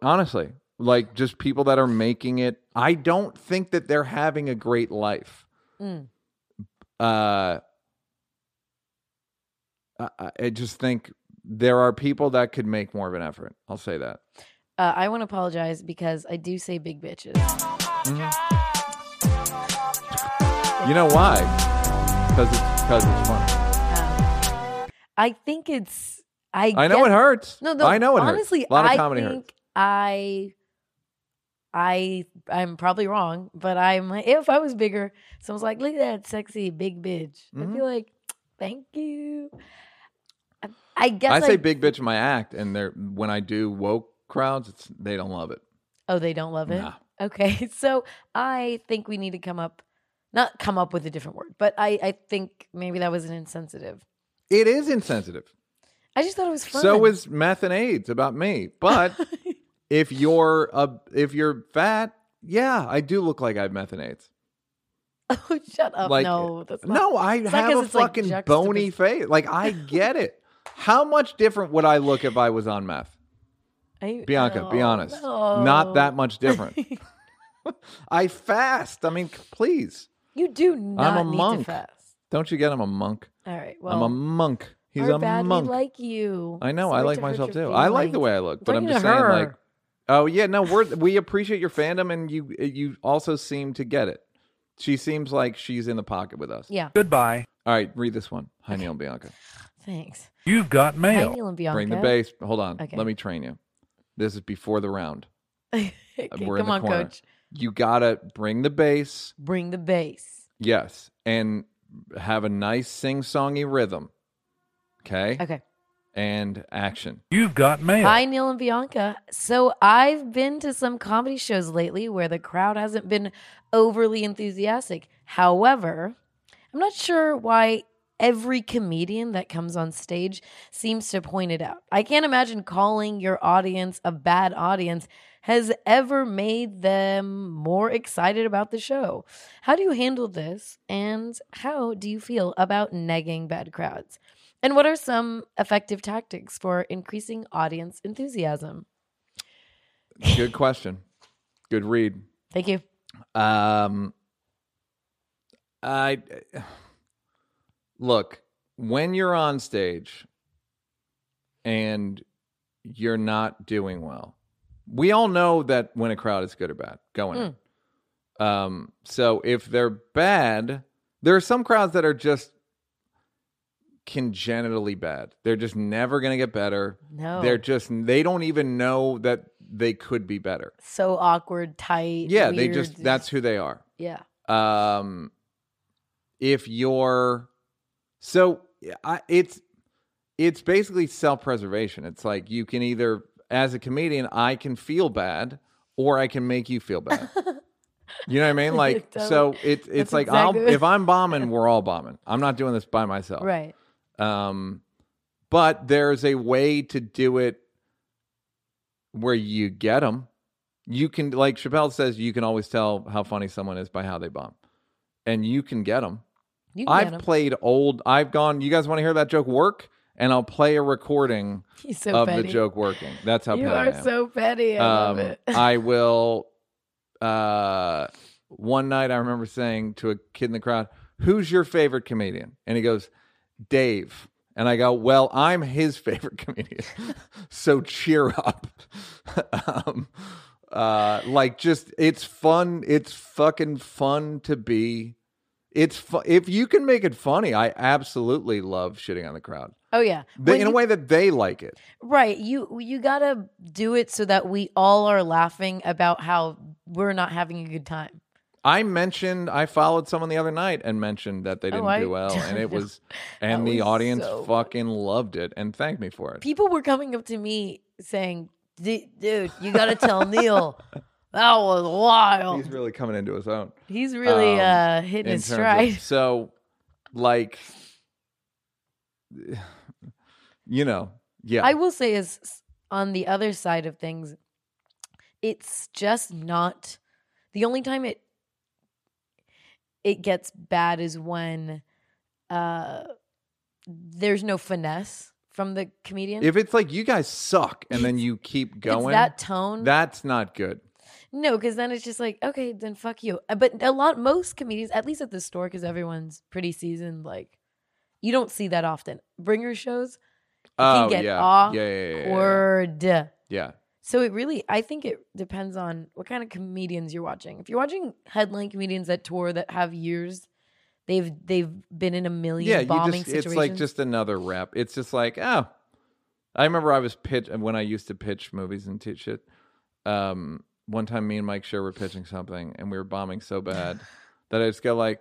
Honestly, like just people that are making it. I don't think that they're having a great life. Mm. Uh, I, I- just think there are people that could make more of an effort. I'll say that. Uh, I want to apologize because I do say big bitches. You know why? Because it's because it's funny. Um, I think it's. I I know get- it hurts. No, no. I know it honestly, hurts. A lot of I comedy think hurts. I, I, I'm probably wrong, but I'm. If I was bigger, someone's like, "Look at that sexy big bitch." I'd Mhm. be like, "Thank you." I, guess I say I- big bitch in my act, and they're when I do woke crowds, it's they don't love it. Oh, they don't love it. Nah. Okay, (laughs) so I think we need to come up, not come up with a different word, but I, I think maybe that was an insensitive. It is insensitive. I just thought it was fun. So is meth and AIDS about me. But (laughs) if you're a if you're fat, yeah, I do look like I have meth and AIDS. (laughs) oh, shut up! Like no, that's not. No, I have a it's, like, fucking bony face. Like I get it. How much different would I look if I was on meth? I- Bianca, be honest. no. Not that much (laughs) different. I fast. I mean, please. You do not I'm a need monk. to fast. Don't you get I'm a monk? All right. Well, I'm a monk He's are a bad. monk. We like you. I know. I like to myself your too. I like the way I look, but I'm just saying, her. like, oh yeah, no, we're we appreciate your fandom, and you you also seem to get it. She seems like she's in the pocket with us. Yeah. Goodbye. All right, read this one. Hi, Neil and Bianca. (sighs) Thanks. You've got Hi, mail. Neil and Bianca. Bring the bass. Hold on. Okay. Let me train you. This is before the round. (laughs) Uh, okay, We're in come the on, corner. coach. You gotta bring the bass. Bring the bass. Yes, and have a nice sing-songy rhythm. Okay. Okay. And action. You've got mail. Hi, Neil and Bianca. So I've been to some comedy shows lately where the crowd hasn't been overly enthusiastic. However, I'm not sure why every comedian that comes on stage seems to point it out. I can't imagine calling your audience a bad audience has ever made them more excited about the show. How do you handle this? And how do you feel about negging bad crowds? And what are some effective tactics for increasing audience enthusiasm? Good question. Good read. Thank you. Um, I look when you're on stage and you're not doing well. We all know that when a crowd is good or bad going in. Um, so if they're bad, there are some crowds that are just congenitally bad. They're just never going to get better. No. They're just they don't even know that they could be better. so awkward, tight. Yeah, they just that's who they are. yeah. Um if you're so I, it's it's basically self-preservation. It's like you can either as a comedian I can feel bad or I can make you feel bad. (laughs) You know what I mean? Like so Totally. it's it's like exactly I'll if I'm (laughs) bombing, we're all bombing. I'm not doing this by myself. Right. Um, but there's a way to do it where you get them. You can, like Chappelle says, you can always tell how funny someone is by how they bomb, and you can get them. I've played old. I've gone. You guys want to hear that joke work? And I'll play a recording (laughs) so of petty. the joke working. That's how You are so petty. I love Um, it. (laughs) I will. Uh, one night I remember saying to a kid in the crowd, "Who's your favorite comedian?" And he goes, "Dave." And I go, "Well, I'm his (laughs) favorite comedian, so cheer up." um, uh, like, just it's fun. It's fucking fun to be. It's fu- if you can make it funny. I absolutely love shitting on the crowd oh yeah. They- When in a you- way that they like it. Right. You you gotta do it so that we all are laughing about how we're not having a good time. I mentioned I followed someone the other night and mentioned that they Oh, didn't I- do well, and (laughs) it was, and That the was audience so fucking loved it and thanked me for it. People were coming up to me saying, "D- "Dude, you gotta tell Neil (laughs) that was wild." He's really coming into his own. He's really Um, uh, hitting his terms of- stride. (laughs) so, like, you know, yeah, I will say is on the other side of things, it's just not the only time it it gets bad is when uh there's no finesse from the comedian. if it's like you guys suck and then you keep going, it's that tone. that's not good. No, because then it's just like, okay, then fuck you. Uh, But a lot, most comedians, at least at the store, because everyone's pretty seasoned, like you don't see that often. Bringer shows, Oh can get yeah, yeah, yeah, yeah, yeah, yeah. yeah. So it really, I think it depends on what kind of comedians you're watching. If you're watching headline comedians that tour that have years, they've they've been in a million yeah, bombing just situations. it's like just another rep. It's just like oh, I remember I was pitch when I used to pitch movies and t- shit. Um, one time me and Mike Schur were pitching something and we were bombing so bad (laughs) that I just go like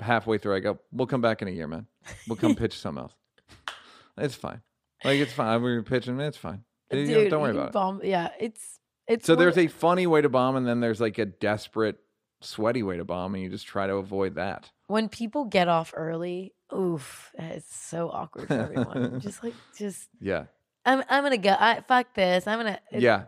halfway through. I go, "We'll come back in a year, man. We'll come (laughs) pitch something else. It's fine. Like it's fine. We were pitching. It's fine. You know, don't worry about it." bomb, Yeah, it's it's So there's a funny way to bomb, and then there's like a desperate, sweaty way to bomb, and you just try to avoid that. when people get off early. Oof, it's so awkward for everyone. (laughs) just like just Yeah, I'm I'm gonna go. I, fuck this. I'm gonna. it- yeah.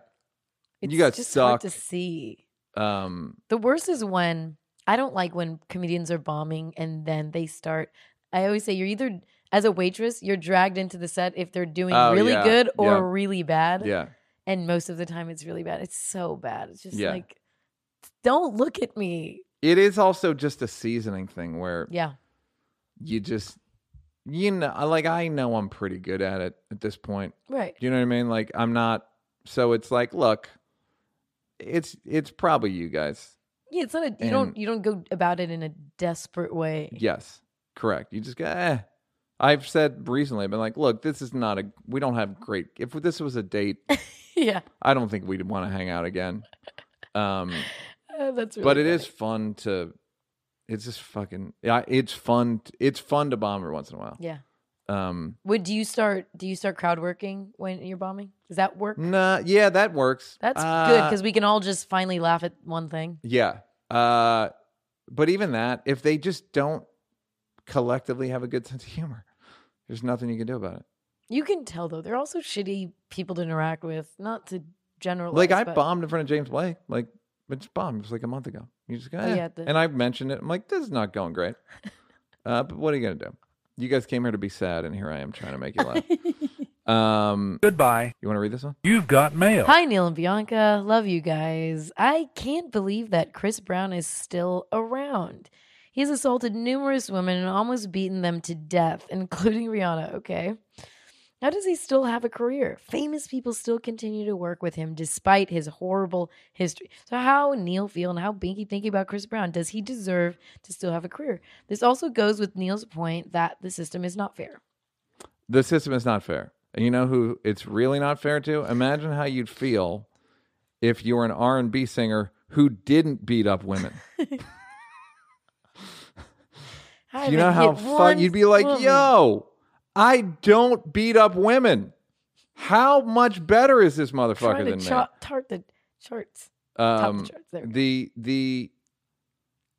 It's you guys just hard to see. Um, The worst is when I don't like when comedians are bombing and then they start. I always say you're either as a waitress you're dragged into the set if they're doing Oh, really yeah, good or yeah. really bad. yeah. And most of the time it's really bad. It's so bad. It's just Yeah. like don't look at me. It is also just a seasoning thing where Yeah. you just you know, like I know I'm pretty good at it at this point. Right. Do you know what I mean? Like I'm not. So it's like, look, it's it's probably you guys. Yeah, it's not a you And- don't you don't go about it in a desperate way. Yes, correct. You just go. Eh. I've said recently, I've been like, look, this is not a. We don't have great. If this was a date, (laughs) yeah. I don't think we'd want to hang out again. Um, Uh, that's really but it funny. is fun to. It's just fucking. Yeah, it's fun. It's fun to bomb every once in a while. Yeah. Um, Would do you start do you start crowd working when you're bombing? Does that work? nah, yeah, that works. That's good Uh, because we can all just finally laugh at one thing. Yeah. Uh, but even that, if they just don't collectively have a good sense of humor, there's nothing you can do about it. You can tell though, they're also shitty people to interact with. Not to generalize. like I but- bombed in front of James Blake. Like it's bombed. It was like a month ago. You just go, Oh, eh. yeah, the- and I mentioned it. I'm like, this is not going great. (laughs) uh, but what are you gonna do? You guys came here to be sad, and here I am trying to make you laugh. (laughs) um, Goodbye. you want to read this one? You've got mail. Hi, Neil and Bianca. Love you guys. I can't believe that Chris Brown is still around. He's assaulted numerous women and almost beaten them to death, including Rihanna. Okay. How does he still have a career? Famous people still continue to work with him despite his horrible history. So, how Neil feel and how Binky think about Chris Brown? Does he deserve to still have a career? This also goes with Neil's point that the system is not fair. The system is not fair. And you know who it's really not fair to? Imagine how you'd feel if you were an R&B singer who didn't beat up women. (laughs) You know how fun you'd be like, woman. "Yo, I don't beat up women. How much better is this motherfucker than cha- tart the charts. me?" top Um, the charts. There the the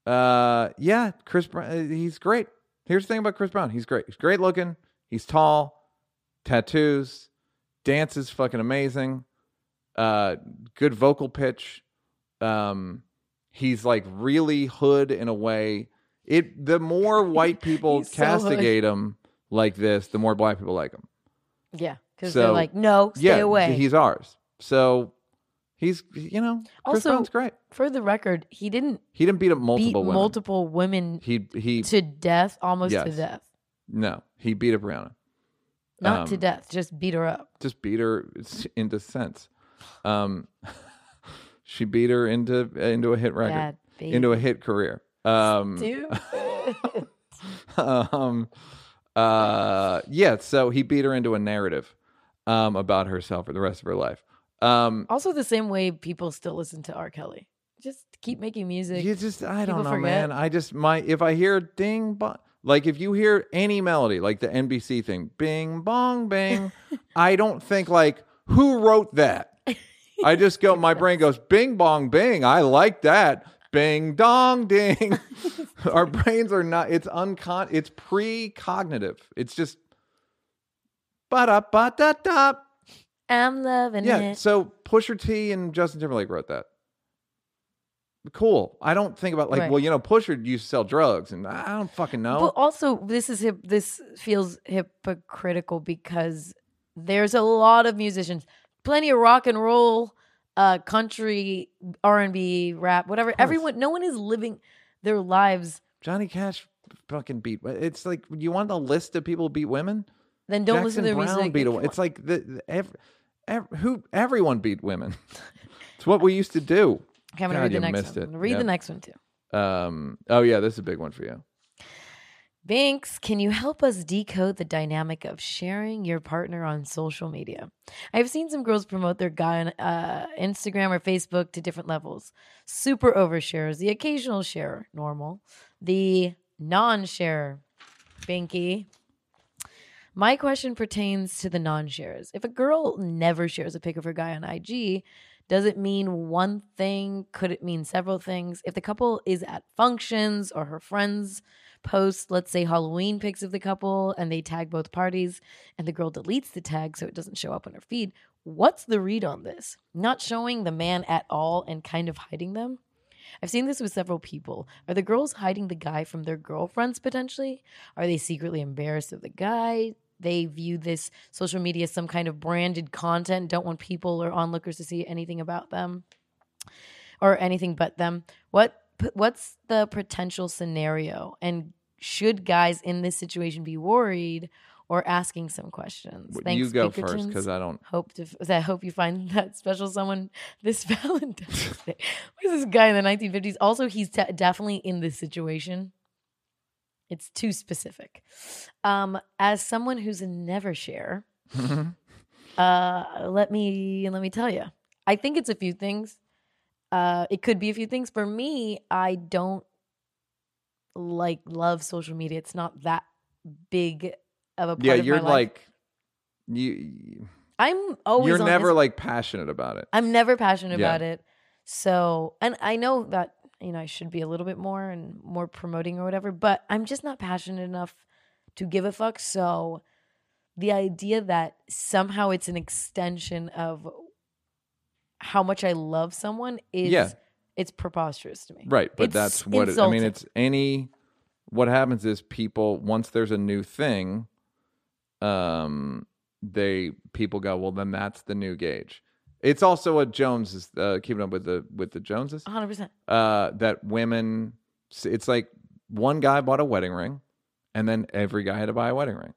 uh yeah, Chris Brown, uh, he's great. Here's the thing about Chris Brown, he's great. He's great looking. He's tall, tattoos, dances fucking amazing. Uh, good vocal pitch. Um, he's like really hood in a way. It the more (laughs) white people He's so castigate him like this, the more black people like him. Yeah, because they're like, no, stay yeah, away. he's ours. So he's you know Chris Also, Brown's great. For the record, he didn't He didn't beat up beat multiple women. multiple women He he to death, almost to Yes. death. no, he beat up Rihanna. Not to Um, death, just beat her up. Just beat her into sense. Um, (laughs) she beat her into into a hit record, Bad baby. into a hit career. Um, Dude. (laughs) um, uh, yeah. So he beat her into a narrative um about herself for the rest of her life. Um, also, the same way people still listen to R. Kelly. Just keep making music. you just I don't know, forget. man. I just my if I hear ding bong, like if you hear any melody, like the NBC thing, bing bong bing, (laughs) I don't think like who wrote that. I just go, my brain goes bing bong bing. I like that. Bing dong (laughs) ding. (laughs) Our brains are not. It's uncon. It's precognitive. It's just. Ba da ba da da. I'm loving Yeah. it. Yeah, so Pusha T and Justin Timberlake wrote that. Cool. I don't think about like, Right. well, you know, Pusher used to sell drugs, and I don't fucking know. But also, this is hip, this feels hypocritical because there's a lot of musicians, plenty of rock and roll, uh, country, R and B, rap, whatever. Everyone, no one is living their lives. Johnny Cash fucking beat. It's like you want a list of people who beat women. Then don't Jackson listen to their Brown music. beat a, It's like the, the ev ev who everyone beat women. (laughs) it's what we used to do. Okay, I'm gonna God, read the next missed one. it. Read Yep. the next one too. Um. Oh yeah, this is a big one for you. Binks, can you help us decode the dynamic of sharing your partner on social media? I've seen some girls promote their guy on uh, Instagram or Facebook to different levels. Super overshares, the occasional share, normal, the non share, Binky. My question pertains to the non shares. If a girl never shares a pic of her guy on IG, does it mean one thing? Could it mean several things? If the couple is at functions or her friends post, let's say Halloween pics of the couple and they tag both parties and the girl deletes the tag so it doesn't show up on her feed, what's the read on this? Not showing the man at all and kind of hiding them? I've seen this with several people. Are the girls hiding the guy from their girlfriends potentially? Are they secretly embarrassed of the guy? They view this social media as some kind of branded content, don't want people or onlookers to see anything about them or anything but them. What what's the potential scenario and should guys in this situation be worried or asking some questions? Thanks, you go Pikachuns. first because I don't. hope to I hope you find (laughs) that special someone this (laughs) Valentine's Day. Who's this guy in the 1950s? Also, he's te- definitely in this situation. It's too specific. Um, as someone who's a never share, (laughs) uh, let me let me tell you. I think it's a few things. Uh, it could be a few things. For me, I don't like love social media. It's not that big of a part yeah, you're my life. like you. I'm always You're never Inst- like passionate about it. I'm never passionate Yeah. about it. So, and I know that, you know, I should be a little bit more and more promoting or whatever, but I'm just not passionate enough to give a fuck. So, the idea that somehow it's an extension of how much I love someone is Yeah. it's preposterous to me. Right, but It's that's what it, I mean. insulting. It's any. What happens is people once there's a new thing, um, they people go well then that's the new gauge. It's also a Joneses uh, keeping up with the with the Joneses. 100%. Uh, that women, it's like one guy bought a wedding ring, and then every guy had to buy a wedding ring.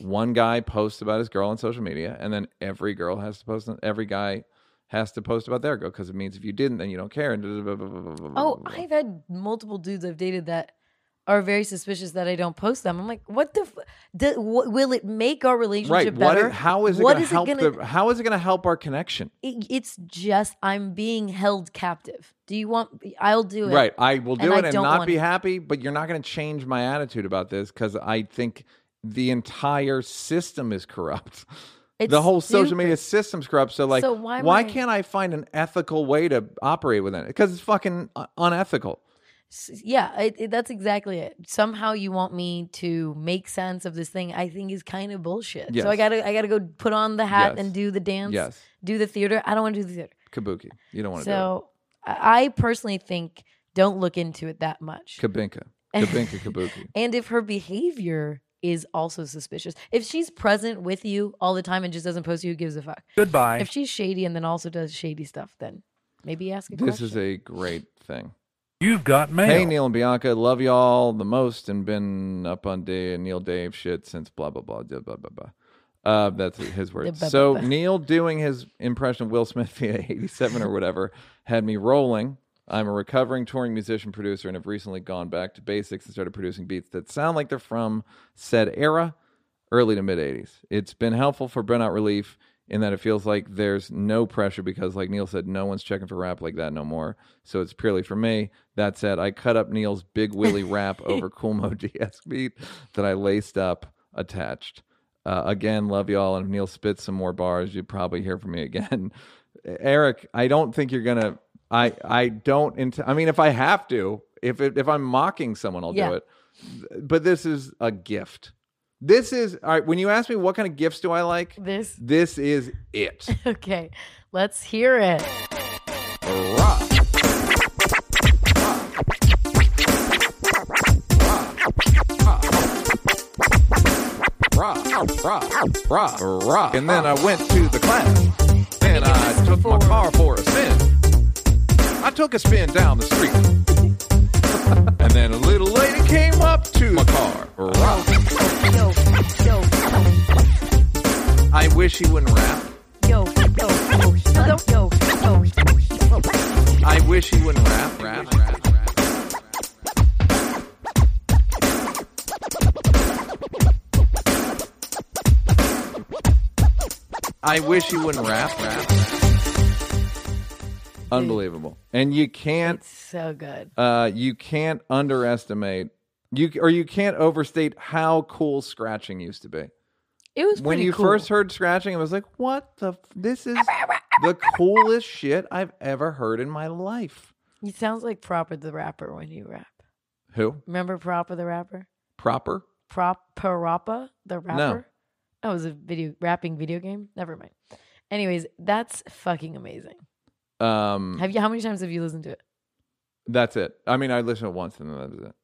One guy posts about his girl on social media, and then every girl has to post. Every guy has to post about their girl because it means if you didn't, then you don't care. And Oh, I've had multiple dudes I've dated that are very suspicious that I don't post them. I'm like, what the? F- do, wh- will it make our relationship right. What better? is, how is it What going to help? gonna- the, how is it going to help our connection? It- it's just I'm being held captive. Do you want? I'll do it. Right. I will do And I it and don't be it. happy, but you're not going to change my attitude about this because I think the entire system is corrupt. (laughs) It's the whole social stupid. media system's corrupt. So, like, So why am why I- can't I find an ethical way to operate within it? Because it's fucking uh, unethical. S- Yeah, it, it- that's exactly it. Somehow you want me to make sense of this thing. I think is kind of bullshit. Yes. So I gotta, I gotta go put on the hat Yes. and do the dance. Yes. Do the theater. I don't want to do the theater. Kabuki. You don't want to do So I I personally think don't look into it that much. it. Kabinka. (laughs) Kabinka Kabuki. And if her behavior is also suspicious, if she's present with you all the time and just doesn't post you, who gives a fuck? Goodbye. If she's shady and then also does shady stuff, then maybe ask a This question. is a great thing. You've got mail. Hey, Neil and Bianca, love y'all the most and been up on day Neil Dave shit since blah, blah, blah, blah, blah, blah. blah. Uh, that's his words. (laughs) So. Neil doing his impression of Will Smith (laughs) via 87 or whatever had me rolling. I'm a recovering touring musician producer and have recently gone back to basics and started producing beats that sound like they're from said era, early to mid 80s. It's been helpful for burnout relief in that it feels like there's no pressure because, like Neil said, no one's checking for rap like that no more. So it's purely for me. That said, I cut up Neil's Big Willie rap (laughs) over Kool Moe (laughs) Dee's beat that I laced up attached. Uh, again, love y'all. And if Neil spits some more bars, you'd probably hear from me again. (laughs) Eric, I don't think you're gonna. I I don't. Int- I mean, if I have to, if it, if I'm mocking someone, I'll Yeah. do it. But this is a gift. This is all right. When you ask me what kind of gifts do I like, this. this is it. (laughs) Okay, let's hear it. Rock. Rock, rock, rock, rock. And then I went to the class and I took my car for a spin. I took a spin down the street. (laughs) and then a little lady came up to my car. Rock. Yo, yo, I wish he wouldn't rap. yo, yo, yo, yo, yo, yo. I wish he wouldn't rap. Rap, rap, rap. I wish he wouldn't rap. Rap. Unbelievable, and you can't, It's so good. uh, you can't underestimate you, or you can't overstate how cool scratching used to be. It was When you cool. first heard scratching, it was like, "What the? F- this is the coolest shit I've ever heard in my life." He sounds like Proper the rapper when you rap. Who? Remember Proper the rapper? Proper? PaRappa the rapper? No. That was a video rapping video game. Never mind. Anyways, that's fucking amazing. Um, Have you? How many times have you listened to it? that's it. I mean, I listened to it once and then that was it.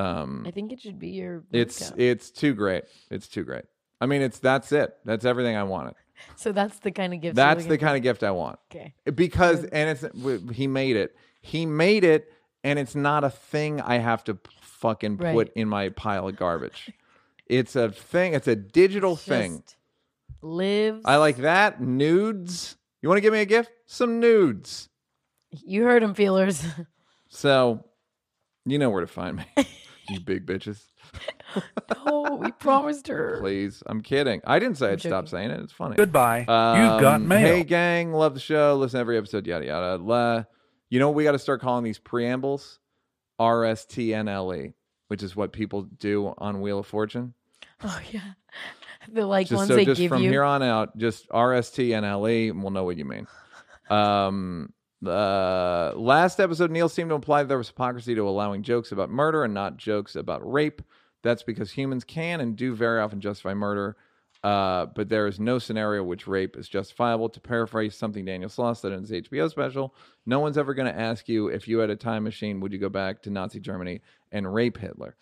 Um, I think it should be your. it's ringtone. it's too great. It's too great. I mean, it's that's it. That's everything I wanted. (laughs) so that's the kind of gift. That's the kind of gift I want Okay. because and it's he made it. He made it and it's not a thing I have to fucking put in my pile of garbage. it's a thing. It's a digital thing. Just lives. I like that. Nudes. You want to give me a gift? Some nudes. You heard him, feelers. (laughs) So, you know where to find me, (laughs) you big bitches. oh, we (laughs) promised her. Please, I'm kidding. I didn't say I'd stop saying it. It's funny. Goodbye. You've got Um, mail. Hey, gang, love the show. Listen to every episode. Yada yada. La, you know what we got to start calling these preambles? RSTNLE, E, which is what people do on Wheel of Fortune. Oh yeah, the like Just ones so, they just give from you. here on out, just E, and we'll know what you mean. Um, the last episode, Neil seemed to imply there was hypocrisy to allowing jokes about murder and not jokes about rape. That's because humans can and do very often justify murder, uh, but there is no scenario which rape is justifiable. To paraphrase something Daniel Sloss said in his HBO special, no one's ever going to ask you if you had a time machine, would you go back to Nazi Germany and rape Hitler?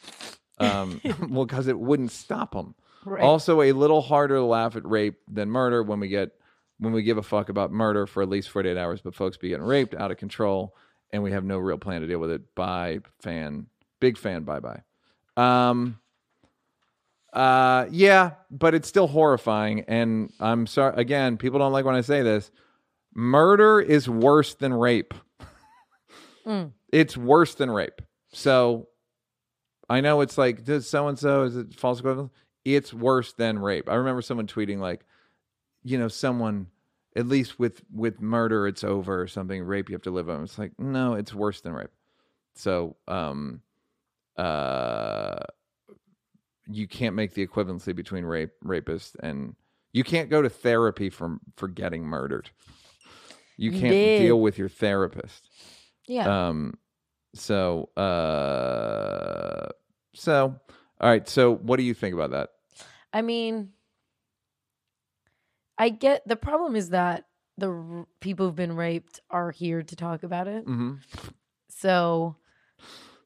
Um, (laughs) well, because it wouldn't stop him. Right. Also, a little harder to laugh at rape than murder when we get when we give a fuck about murder for at least 48 hours, but folks be getting raped out of control, and we have no real plan to deal with it. Bye, fan. Big fan. Bye bye. Um. Uh. Yeah, but it's still horrifying, and I'm sorry. Again, people don't like when I say this. Murder is worse than rape. Mm. It's worse than rape. So I know it's like, does so and so is it false equivalence? It's worse than rape. I remember someone tweeting like, you know, someone at least with with murder it's over or something. Rape you have to live on. It's like no, it's worse than rape. So um, uh, you can't make the equivalency between rape rapist and you can't go to therapy for for getting murdered. You can't did. deal with your therapist. yeah. Um, so, uh, so, all right. So, what do you think about that? I mean, I get the problem is that the r- people who've been raped are here to talk about it. Mm-hmm. So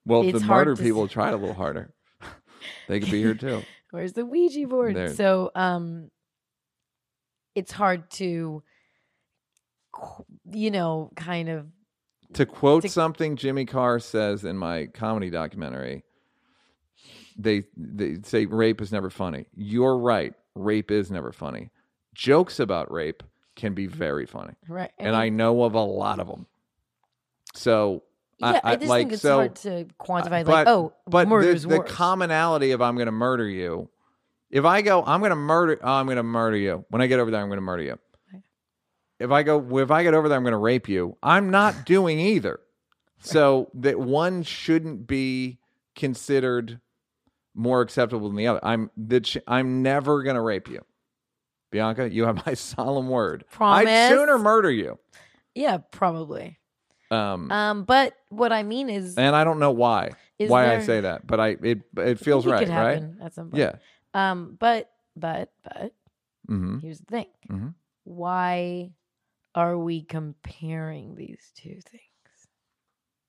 Well, the murder people s- tried a little harder, (laughs) they could be here too. (laughs) where's the Ouija board? There. So um, it's hard to, you know, kind of to quote To- something Jimmy Carr says in my comedy documentary, they they say rape is never funny. You're right. Rape is never funny. Jokes about rape can be very funny, right. and I know of a lot of them. So yeah, I, I, just like think it's so. hard to quantify. but, like, oh, but the, the commonality of I'm going to murder you. If I go, I'm going to murder. Oh, I'm going to murder you. When I get over there, I'm going to murder you. If I go, if I get over there, I'm going to rape you. I'm not doing either. So that one shouldn't be considered more acceptable than the other. I'm the. Ch- I'm never going to rape you, Bianca. You have my (laughs) solemn word. I'd sooner murder you. yeah, probably. Um, Um, but what I mean is, and I don't know why is why I say that, but I it it feels it right, could right? happen At some point. Yeah. Um, but but but Mm-hmm. here's the thing: Mhm. why are we comparing these two things?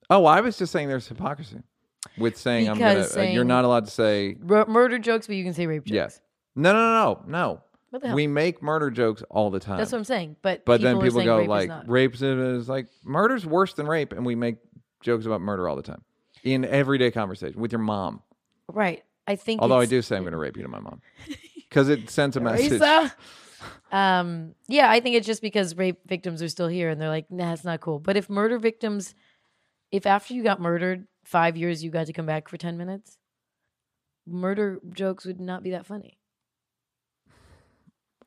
Oh, I was just saying there's hypocrisy with saying I'm gonna. Uh, you're not allowed to say murder jokes, but you can say rape jokes. Yes. no, no, no, no, What the hell? We make murder jokes all the time. That's what I'm saying. But but then are people saying go rape is like, not. rape is like murder's worse than rape, and we make jokes about murder all the time in everyday conversation with your mom. right. I think. Although I it's- do say I'm going to rape you to my mom because it sends a (laughs) message. Teresa. Um, yeah, I think it's just because rape victims are still here and they're like, nah, it's not cool. But if murder victims, if after you got murdered, five years you got to come back for 10 minutes, murder jokes would not be that funny.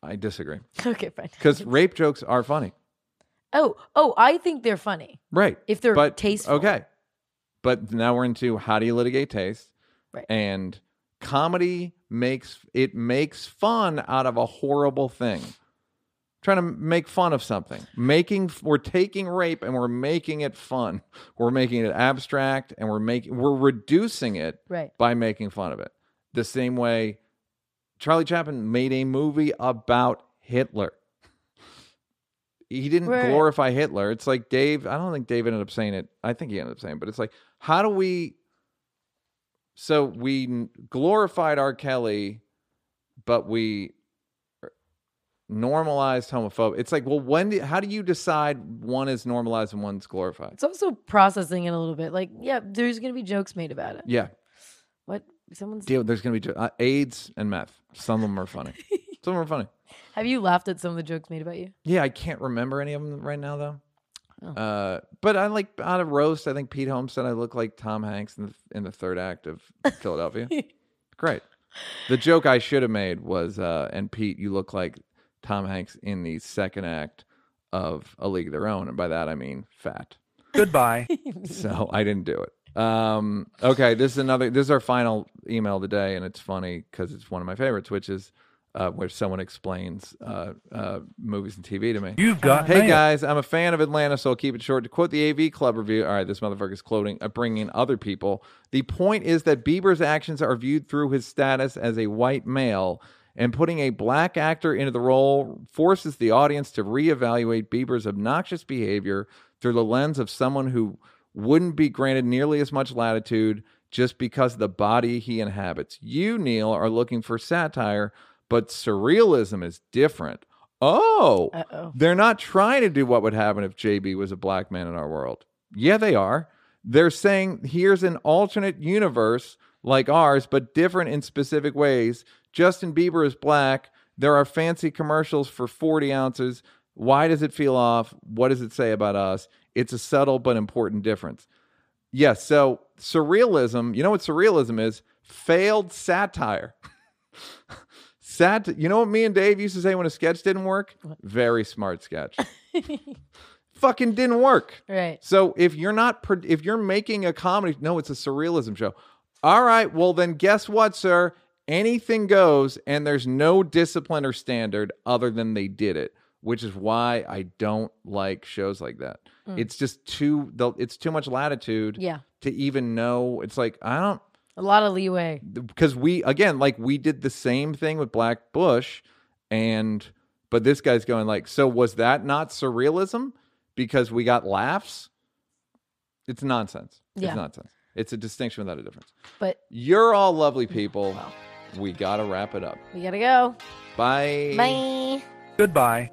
I disagree Okay, fine. (laughs) because rape jokes are funny, Oh, oh, I think they're funny right? if they're but tasteful. Okay, but now we're into how do you litigate taste, Right. and comedy makes it makes fun out of a horrible thing. Trying to make fun of something, making we're taking rape and we're making it fun. We're making it abstract and we're making we're reducing it Right. by making fun of it. The same way Charlie Chaplin made a movie about Hitler. He didn't Right. glorify Hitler. It's like Dave, I don't think Dave ended up saying it. I think he ended up saying, it, but it's like, how do we so we glorified R. Kelly, but we normalized homophobia. It's like, well, when? Do, how do you decide one is normalized and one's glorified? It's also processing it a little bit. Like, yeah, there's gonna be jokes made about it. Yeah, What? Someone's. deal. There's gonna be jo- uh, AIDS and meth. Some of them are funny. (laughs) Some of them are funny. Have you laughed at some of the jokes made about you? Yeah, I can't remember any of them right now though. Oh. Uh, but I like out of roast. I think Pete Holmes said I look like Tom Hanks in the, in the third act of (laughs) Philadelphia. (laughs) Great. The joke I should have made was, uh, and Pete, you look like Tom Hanks in the second act of A League of Their Own, and by that I mean fat. Goodbye. (laughs) So I didn't do it. Um, okay, this is another. This is our final email today, and it's funny because it's one of my favorites, which is uh, where someone explains uh, uh, movies and TV to me. You've got Hey mail. guys, I'm a fan of Atlanta, so I'll keep it short. To quote the AV Club review, all right, this motherfucker's quoting, uh, bringing other people. The point is that Bieber's actions are viewed through his status as a white male, and putting a black actor into the role forces the audience to reevaluate Bieber's obnoxious behavior through the lens of someone who wouldn't be granted nearly as much latitude just because of the body he inhabits. You, Neil, are looking for satire, but surrealism is different. Oh, Uh-oh. they're not trying to do what would happen if JB was a black man in our world. Yeah, they are. They're saying here's an alternate universe like ours, but different in specific ways. Justin Bieber is black. There are fancy commercials for 40 ounces. Why does it feel off? What does it say about us? It's a subtle but important difference. Yes, so surrealism, you know what surrealism is? Failed satire. (laughs) Sat, you know what me and Dave used to say when a sketch didn't work? Very smart sketch. (laughs) Fucking didn't work. Right. So if you're not if you're making a comedy, no, it's a surrealism show. All right, well then guess what, sir? Anything goes and there's no discipline or standard other than they did it, which is why I don't like shows like that. Mm. It's just too the- it's too much latitude Yeah. to even know. It's like I don't A lot of leeway. because we again like we did the same thing with Black Bush and but this guy's going like so was that not surrealism because we got laughs it's nonsense Yeah. it's nonsense it's a distinction without a difference But you're all lovely people we gotta wrap it up we gotta go. bye Bye. Goodbye.